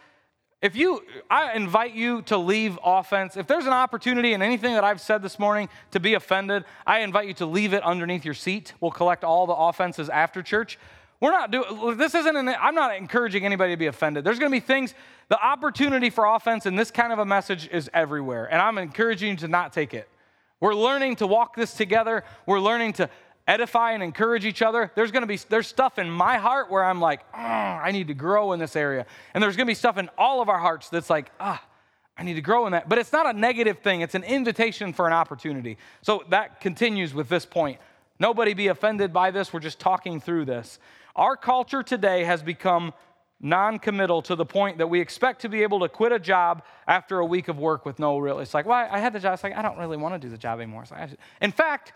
If you, I invite you to leave offense. If there's an opportunity in anything that I've said this morning to be offended, I invite you to leave it underneath your seat. We'll collect all the offenses after church. We're not doing, this isn't, an, I'm not encouraging anybody to be offended. There's going to be things, the opportunity for offense in this kind of a message is everywhere. And I'm encouraging you to not take it. We're learning to walk this together. We're learning to edify and encourage each other. There's going to be there's stuff in my heart where I'm like, I need to grow in this area. And there's going to be stuff in all of our hearts that's like, ah, I need to grow in that. But it's not a negative thing. It's an invitation for an opportunity. So that continues with this point. Nobody be offended by this. We're just talking through this. Our culture today has become non-committal to the point that we expect to be able to quit a job after a week of work with no real. It's like, well, I had the job. It's like I don't really want to do the job anymore. Like, in fact,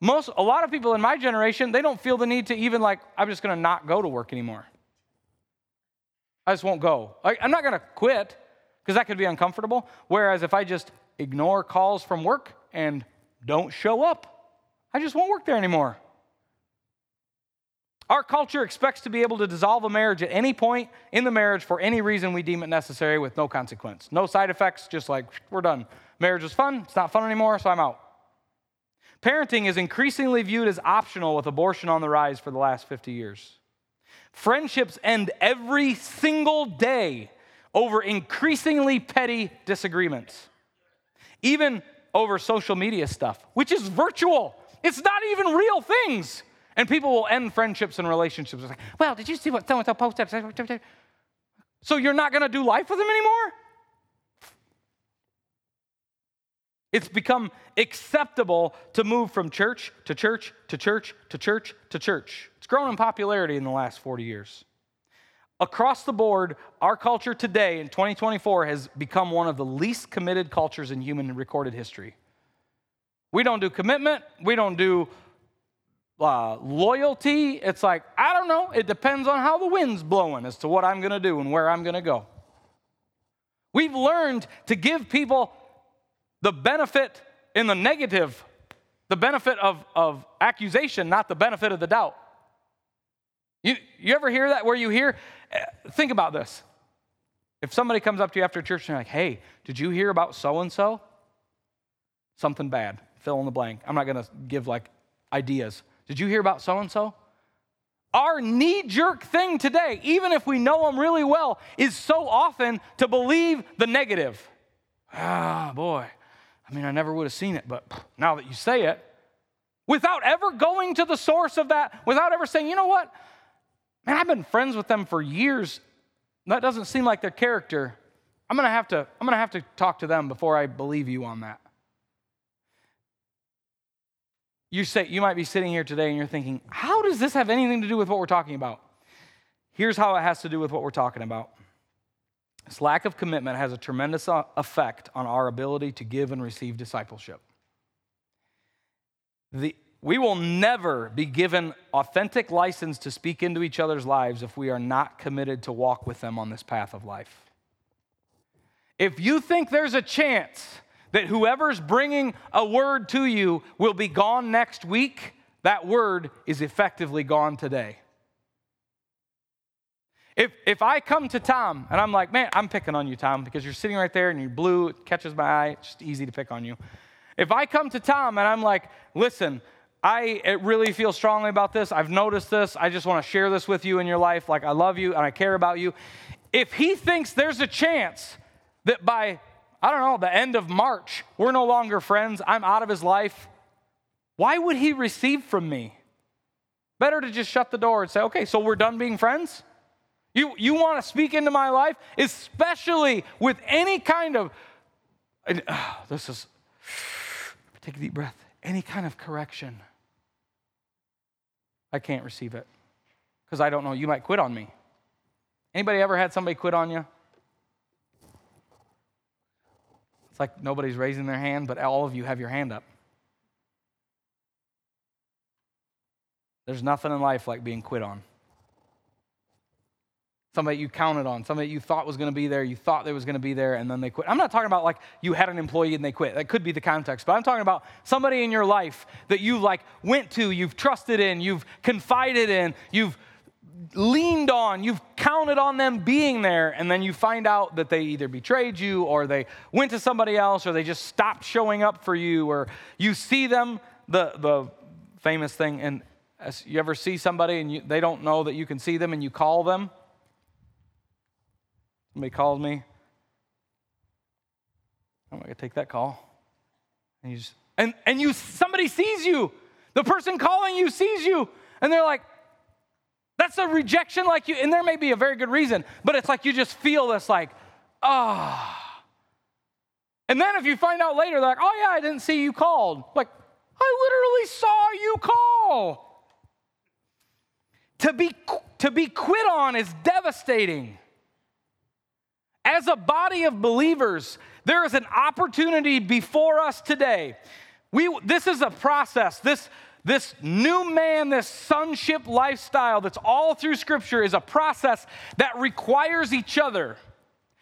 most, a lot of people in my generation, they don't feel the need to even like, I'm just gonna not go to work anymore. I just won't go. I, I'm not gonna quit because that could be uncomfortable. Whereas if I just ignore calls from work and don't show up, I just won't work there anymore. Our culture expects to be able to dissolve a marriage at any point in the marriage for any reason we deem it necessary with no consequence. No side effects, just like, we're done. Marriage was fun, it's not fun anymore, so I'm out. Parenting is increasingly viewed as optional with abortion on the rise for the last 50 years. Friendships end every single day over increasingly petty disagreements, even over social media stuff, which is virtual. It's not even real things. And people will end friendships and relationships. It's like, well, did you see what so and so posted? So you're not going to do life with them anymore? It's become acceptable to move from church to church to church to church to church. It's grown in popularity in the last 40 years. Across the board, our culture today in 2024 has become one of the least committed cultures in human recorded history. We don't do commitment, we don't do uh, loyalty. It's like, I don't know, it depends on how the wind's blowing as to what I'm gonna do and where I'm gonna go. We've learned to give people the benefit in the negative, the benefit of, of accusation, not the benefit of the doubt. You, you ever hear that where you hear, eh, think about this. If somebody comes up to you after church and they're like, hey, did you hear about so and so? Something bad, fill in the blank. I'm not going to give like ideas. Did you hear about so and so? Our knee jerk thing today, even if we know them really well, is so often to believe the negative. Ah, boy, I mean, I never would have seen it, but now that you say it, without ever going to the source of that, without ever saying, you know what? Man, I've been friends with them for years. That doesn't seem like their character. I'm gonna have to, I'm gonna have to talk to them before I believe you on that. You say you might be sitting here today and you're thinking, how does this have anything to do with what we're talking about? Here's how it has to do with what we're talking about. This lack of commitment has a tremendous uh, effect on our ability to give and receive discipleship. The, we will never be given authentic license to speak into each other's lives if we are not committed to walk with them on this path of life. If you think there's a chance that whoever's bringing a word to you will be gone next week, that word is effectively gone today. If, if I come to Tom and I'm like, man, I'm picking on you, Tom, because you're sitting right there and you're blue, it catches my eye, it's just easy to pick on you. If I come to Tom and I'm like, listen, I really feel strongly about this, I've noticed this, I just want to share this with you in your life, like I love you and I care about you. If he thinks there's a chance that by, I don't know, the end of March, we're no longer friends, I'm out of his life, why would he receive from me? Better to just shut the door and say, okay, so we're done being friends? You, you want to speak into my life, especially with any kind of, and, uh, this is, take a deep breath, any kind of correction. I can't receive it because I don't know. You might quit on me. Anybody ever had somebody quit on you? It's like nobody's raising their hand, but all of you have your hand up. There's nothing in life like being quit on somebody you counted on, somebody you thought was going to be there, you thought they was going to be there, and then they quit. I'm not talking about like you had an employee and they quit. That could be the context, but I'm talking about somebody in your life that you like went to, you've trusted in, you've confided in, you've leaned on, you've counted on them being there, and then you find out that they either betrayed you or they went to somebody else or they just stopped showing up for you or you see them, the, the famous thing, and you ever see somebody and you, they don't know that you can see them and you call them? Somebody calls me. I'm going to take that call. And, you just, and, and you, somebody sees you. The person calling you sees you. And they're like, that's a rejection, like you, and there may be a very good reason, but it's like you just feel this, like, ah. Oh. And then if you find out later, they're like, oh yeah, I didn't see you called. Like, I literally saw you call. To be, to be quit on is devastating. As a body of believers, there is an opportunity before us today. We, this is a process. This, this new man, this sonship lifestyle that's all through Scripture is a process that requires each other.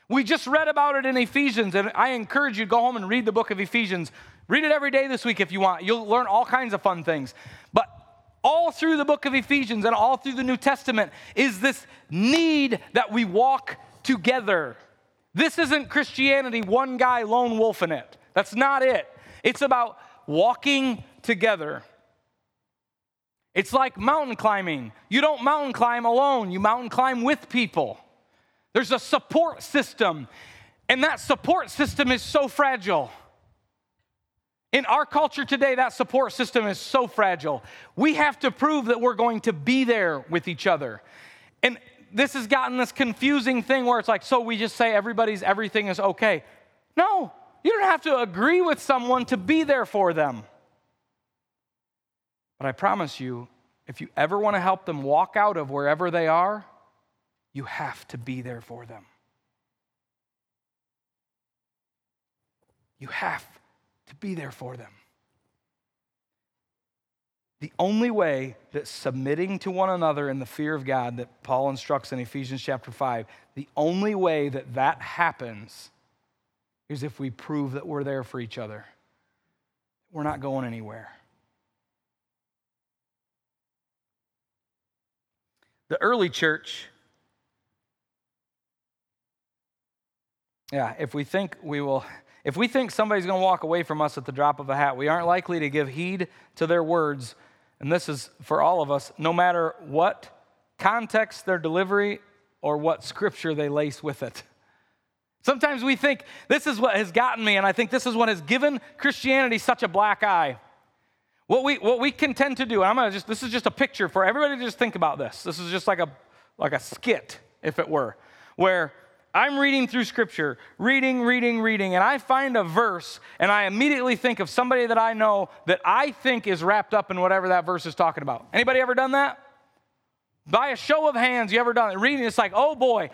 We just read about it in Ephesians, and I encourage you to go home and read the book of Ephesians. Read it every day this week if you want. You'll learn all kinds of fun things. But all through the book of Ephesians and all through the New Testament is this need that we walk together. This isn't Christianity, one guy lone wolf in it. That's not it. It's about walking together. It's like mountain climbing. You don't mountain climb alone, you mountain climb with people. There's a support system, and that support system is so fragile. In our culture today, that support system is so fragile. We have to prove that we're going to be there with each other. And this has gotten this confusing thing where it's like, so we just say everybody's everything is okay. No, you don't have to agree with someone to be there for them. But I promise you, if you ever want to help them walk out of wherever they are, you have to be there for them. You have to be there for them. The only way that submitting to one another in the fear of God that Paul instructs in Ephesians chapter 5, the only way that that happens is if we prove that we're there for each other. We're not going anywhere. The early church, yeah, if we think we will if we think somebody's going to walk away from us at the drop of a hat, we aren't likely to give heed to their words and this is for all of us, no matter what context their delivery or what scripture they lace with it. Sometimes we think this is what has gotten me, and I think this is what has given Christianity such a black eye. What we, what we can tend to do, and I'm gonna just, this is just a picture for everybody to just think about this. This is just like a, like a skit, if it were, where I'm reading through scripture, reading, reading, reading, and I find a verse and I immediately think of somebody that I know that I think is wrapped up in whatever that verse is talking about. Anybody ever done that? By a show of hands, you ever done it? Reading, it's like, oh boy,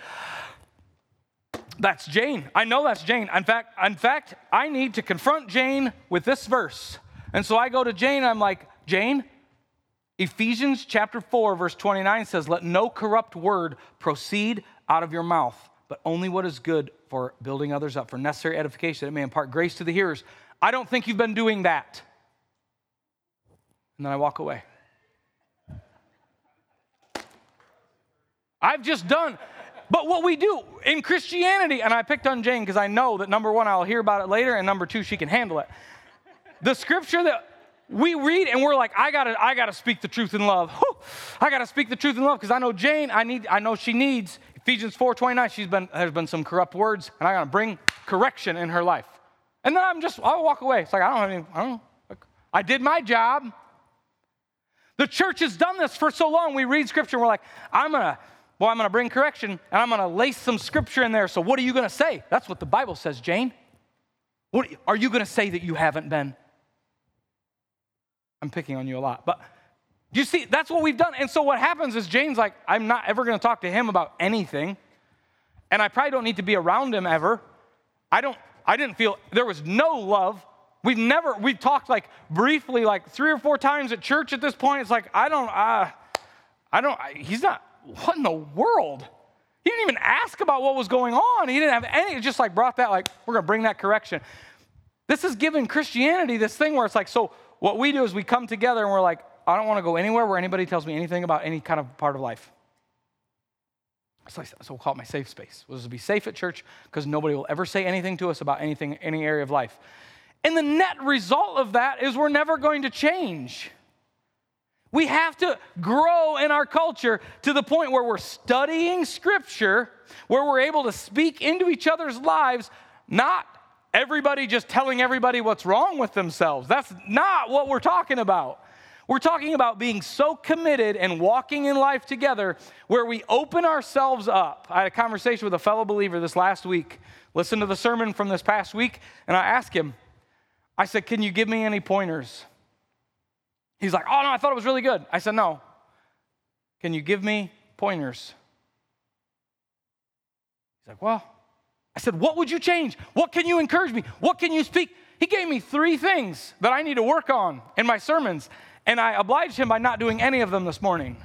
that's Jane. I know that's Jane. In fact, in fact, I need to confront Jane with this verse. And so I go to Jane, I'm like, Jane, Ephesians chapter 4, verse 29 says, Let no corrupt word proceed out of your mouth but only what is good for building others up, for necessary edification, that it may impart grace to the hearers. I don't think you've been doing that. And then I walk away. I've just done. But what we do in Christianity, and I picked on Jane because I know that number one, I'll hear about it later, and number two, she can handle it. The scripture that we read and we're like, I gotta, I gotta speak the truth in love. Whew, I gotta speak the truth in love because I know Jane, I need, I know she needs Ephesians 4:29, she's been there's been some corrupt words, and I gotta bring correction in her life. And then I'm just, I'll walk away. It's like I don't have any, I don't I did my job. The church has done this for so long. We read scripture, and we're like, I'm gonna, well, I'm gonna bring correction, and I'm gonna lace some scripture in there. So what are you gonna say? That's what the Bible says, Jane. What are you gonna say that you haven't been? I'm picking on you a lot, but you see, that's what we've done. And so what happens is Jane's like, I'm not ever going to talk to him about anything. And I probably don't need to be around him ever. I don't, I didn't feel, there was no love. We've never, we've talked like briefly, like three or four times at church at this point. It's like, I don't, uh, I don't, he's not, what in the world? He didn't even ask about what was going on. He didn't have any, it just like brought that, like, we're going to bring that correction. This is giving Christianity this thing where it's like, so what we do is we come together and we're like, I don't want to go anywhere where anybody tells me anything about any kind of part of life. So, we'll call it my safe space. We'll just be safe at church because nobody will ever say anything to us about anything, any area of life. And the net result of that is we're never going to change. We have to grow in our culture to the point where we're studying scripture, where we're able to speak into each other's lives, not everybody just telling everybody what's wrong with themselves. That's not what we're talking about. We're talking about being so committed and walking in life together where we open ourselves up. I had a conversation with a fellow believer this last week. Listen to the sermon from this past week, and I asked him, I said, Can you give me any pointers? He's like, Oh, no, I thought it was really good. I said, No. Can you give me pointers? He's like, Well, I said, What would you change? What can you encourage me? What can you speak? He gave me three things that I need to work on in my sermons, and I obliged him by not doing any of them this morning.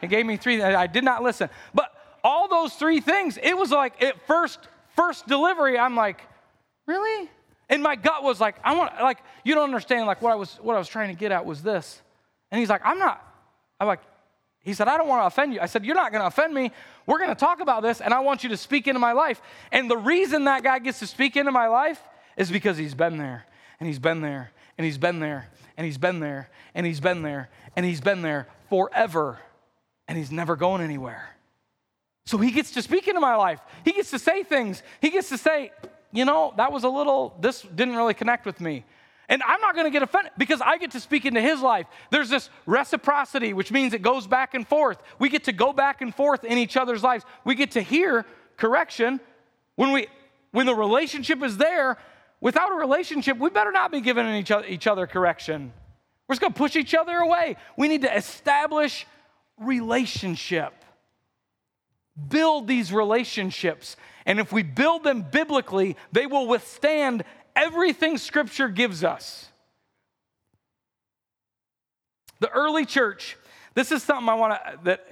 He gave me three. I did not listen. But all those three things, it was like at first, first delivery, I'm like, really? And my gut was like, I want, like, you don't understand, like, what I was, what I was trying to get at was this. And he's like, I'm not, I'm like, he said, I don't want to offend you. I said, You're not going to offend me. We're going to talk about this, and I want you to speak into my life. And the reason that guy gets to speak into my life is because he's been there, and he's been there, and he's been there, and he's been there, and he's been there, and he's been there forever, and he's never going anywhere. So he gets to speak into my life. He gets to say things. He gets to say, you know, that was a little, this didn't really connect with me. And I'm not going to get offended because I get to speak into his life. There's this reciprocity, which means it goes back and forth. We get to go back and forth in each other's lives. We get to hear correction when we when the relationship is there. Without a relationship, we better not be giving each other, each other correction. We're just going to push each other away. We need to establish relationship. Build these relationships. And if we build them biblically, they will withstand everything Scripture gives us. The early church, this is something I want to, that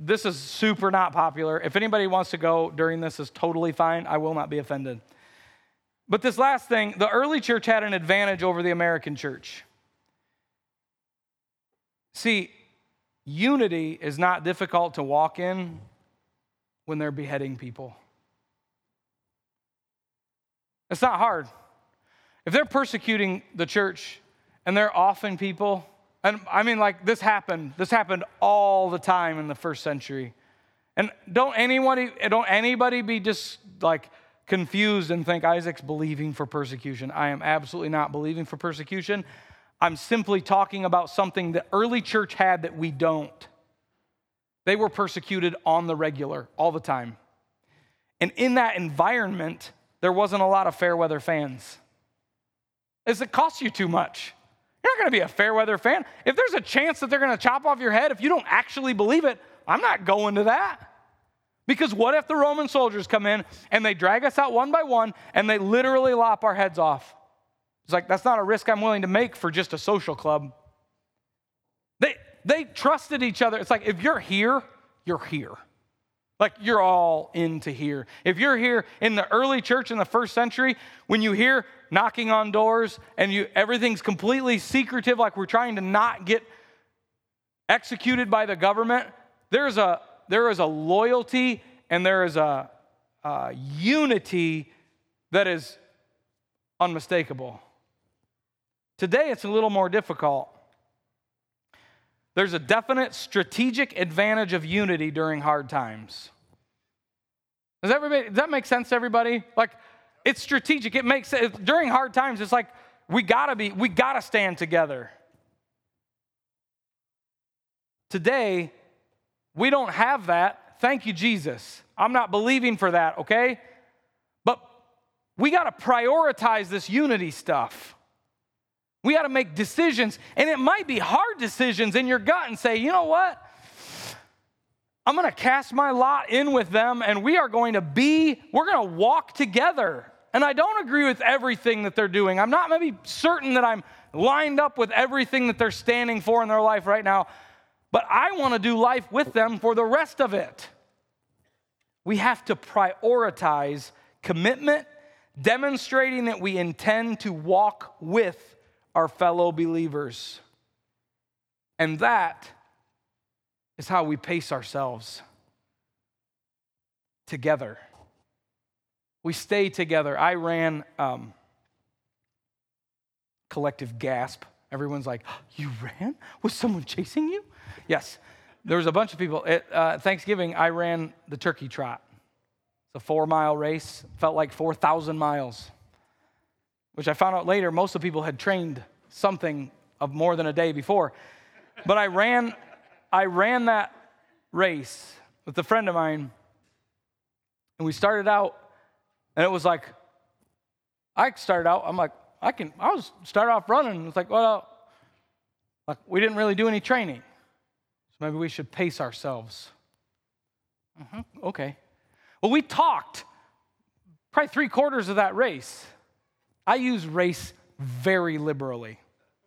this is super not popular. If anybody wants to go during this, is totally fine. I will not be offended. But this last thing, the early church had an advantage over the American church. See, unity is not difficult to walk in when they're beheading people. It's not hard. If they're persecuting the church and they're offing people, and I mean, like this happened, this happened all the time in the first century. And don't anybody, don't anybody be just like confused and think Isaac's believing for persecution. I am absolutely not believing for persecution. I'm simply talking about something the early church had that we don't. They were persecuted on the regular, all the time. And in that environment, there wasn't a lot of fair weather fans is it costs you too much. You're not going to be a fair weather fan. If there's a chance that they're going to chop off your head, if you don't actually believe it, I'm not going to that. Because what if the Roman soldiers come in and they drag us out one by one and they literally lop our heads off? It's like, that's not a risk I'm willing to make for just a social club. They, they trusted each other. It's like, if you're here, you're here. Like you're all into here. If you're here in the early church in the first century, when you hear knocking on doors and you everything's completely secretive, like we're trying to not get executed by the government, there's a there is a loyalty and there is a, a unity that is unmistakable. Today it's a little more difficult. There's a definite strategic advantage of unity during hard times. Does, everybody, does that make sense to everybody? Like, it's strategic. It makes sense. During hard times, it's like we gotta be, we gotta stand together. Today, we don't have that. Thank you, Jesus. I'm not believing for that, okay? But we gotta prioritize this unity stuff. We got to make decisions, and it might be hard decisions in your gut and say, you know what? I'm going to cast my lot in with them, and we are going to be, we're going to walk together. And I don't agree with everything that they're doing. I'm not maybe certain that I'm lined up with everything that they're standing for in their life right now, but I want to do life with them for the rest of it. We have to prioritize commitment, demonstrating that we intend to walk with our fellow believers. And that is how we pace ourselves. together. We stay together. I ran um, collective gasp. Everyone's like, You ran? Was someone chasing you? Yes. There was a bunch of people. At uh, Thanksgiving, I ran the turkey trot. It's a four mile race, felt like 4,000 miles, which I found out later most of the people had trained something of more than a day before. But I ran, I ran that race with a friend of mine, and we started out, and it was like, I started out, I'm like, I can, I was start off running. It's like, well, like we didn't really do any training. So maybe we should pace ourselves. Mm-hmm, okay. Well, we talked probably three quarters of that race. I use race very liberally.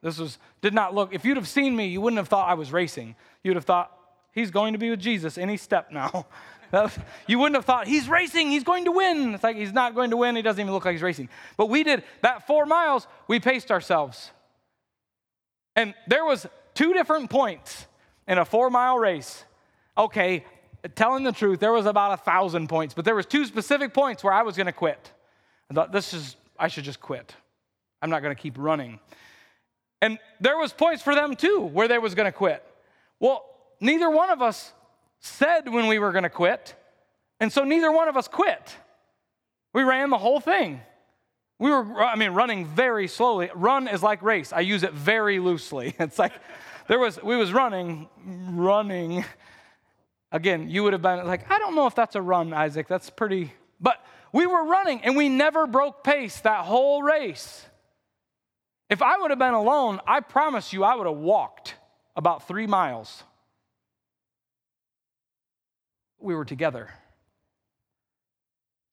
This was, did not look, if you'd have seen me, you wouldn't have thought I was racing. You'd have thought, he's going to be with Jesus any step now. you wouldn't have thought, he's racing, he's going to win. It's like he's not going to win, he doesn't even look like he's racing. But we did that four miles, we paced ourselves. And there was two different points in a four mile race. Okay, telling the truth, there was about a thousand points, but there was two specific points where I was going to quit. I thought, this is, I should just quit. I'm not going to keep running. And there was points for them too where they was going to quit. Well, neither one of us said when we were going to quit, and so neither one of us quit. We ran the whole thing. We were, I mean, running very slowly. Run is like race. I use it very loosely. It's like there was, we was running, running. Again, you would have been like, I don't know if that's a run, Isaac. That's pretty, but we were running and we never broke pace that whole race. If I would have been alone, I promise you I would have walked about three miles. We were together.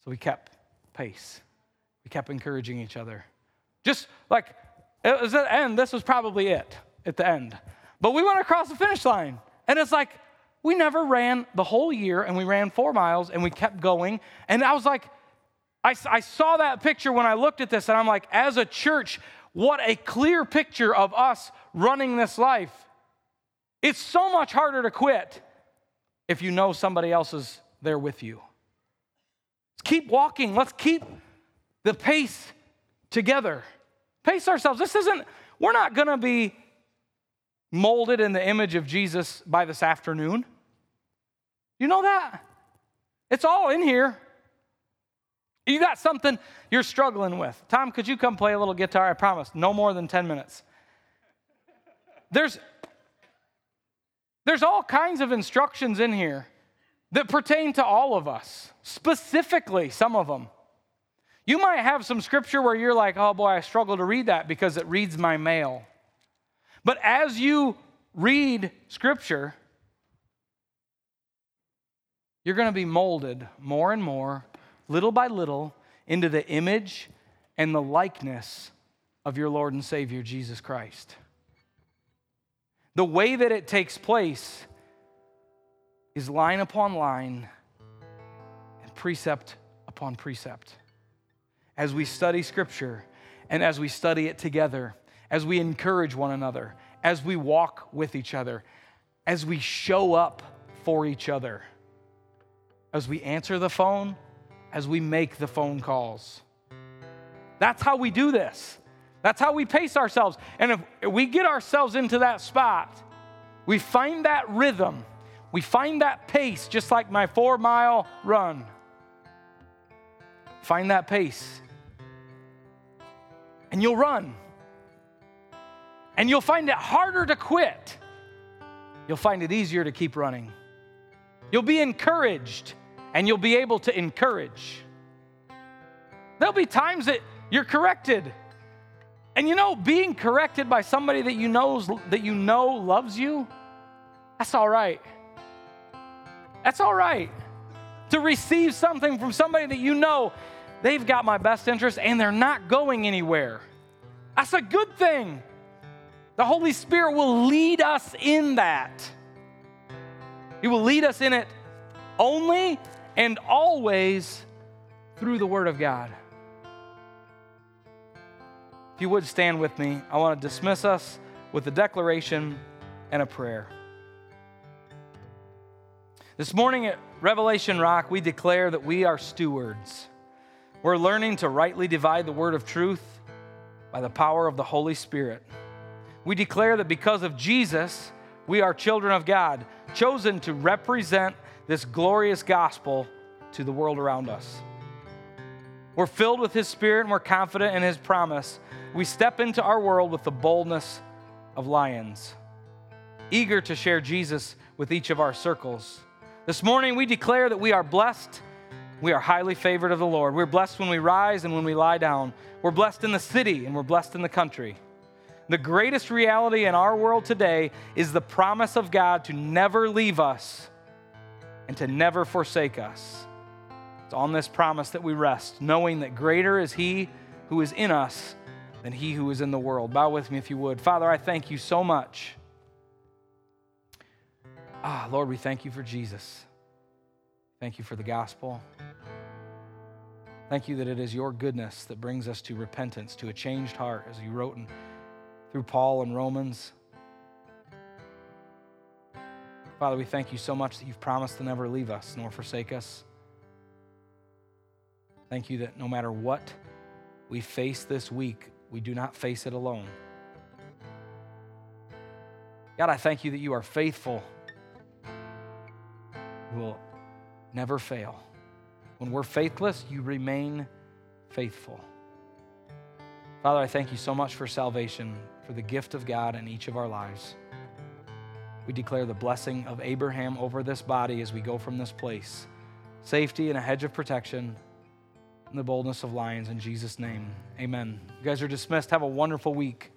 So we kept pace. We kept encouraging each other. Just like it was at the end, this was probably it at the end. But we went across the finish line. And it's like, we never ran the whole year and we ran four miles and we kept going. And I was like, I, I saw that picture when I looked at this and I'm like, as a church, what a clear picture of us running this life. It's so much harder to quit if you know somebody else is there with you. Let's keep walking. Let's keep the pace together. Pace ourselves. This isn't, we're not going to be molded in the image of Jesus by this afternoon. You know that? It's all in here. You got something you're struggling with. Tom, could you come play a little guitar? I promise, no more than 10 minutes. There's, there's all kinds of instructions in here that pertain to all of us, specifically, some of them. You might have some scripture where you're like, oh boy, I struggle to read that because it reads my mail. But as you read scripture, you're going to be molded more and more, little by little, into the image and the likeness of your Lord and Savior, Jesus Christ. The way that it takes place is line upon line and precept upon precept as we study Scripture and as we study it together, as we encourage one another, as we walk with each other, as we show up for each other, as we answer the phone, as we make the phone calls. That's how we do this. That's how we pace ourselves. And if we get ourselves into that spot, we find that rhythm, we find that pace, just like my four mile run. Find that pace and you'll run. And you'll find it harder to quit. You'll find it easier to keep running. You'll be encouraged and you'll be able to encourage. There'll be times that you're corrected. And you know, being corrected by somebody that you knows that you know loves you, that's all right. That's all right. To receive something from somebody that you know they've got my best interest and they're not going anywhere. That's a good thing. The Holy Spirit will lead us in that. He will lead us in it only and always through the Word of God. You would stand with me, I want to dismiss us with a declaration and a prayer. This morning at Revelation Rock, we declare that we are stewards. We're learning to rightly divide the word of truth by the power of the Holy Spirit. We declare that because of Jesus, we are children of God, chosen to represent this glorious gospel to the world around us. We're filled with His Spirit and we're confident in His promise. We step into our world with the boldness of lions, eager to share Jesus with each of our circles. This morning, we declare that we are blessed. We are highly favored of the Lord. We're blessed when we rise and when we lie down. We're blessed in the city and we're blessed in the country. The greatest reality in our world today is the promise of God to never leave us and to never forsake us. It's on this promise that we rest, knowing that greater is He who is in us than He who is in the world. Bow with me if you would. Father, I thank you so much. Ah, Lord, we thank you for Jesus. Thank you for the gospel. Thank you that it is your goodness that brings us to repentance, to a changed heart, as you wrote in, through Paul and Romans. Father, we thank you so much that you've promised to never leave us nor forsake us. Thank you that no matter what we face this week, we do not face it alone. God, I thank you that you are faithful. You will never fail. When we're faithless, you remain faithful. Father, I thank you so much for salvation, for the gift of God in each of our lives. We declare the blessing of Abraham over this body as we go from this place safety and a hedge of protection and the boldness of lions in Jesus' name. Amen. You guys are dismissed. Have a wonderful week.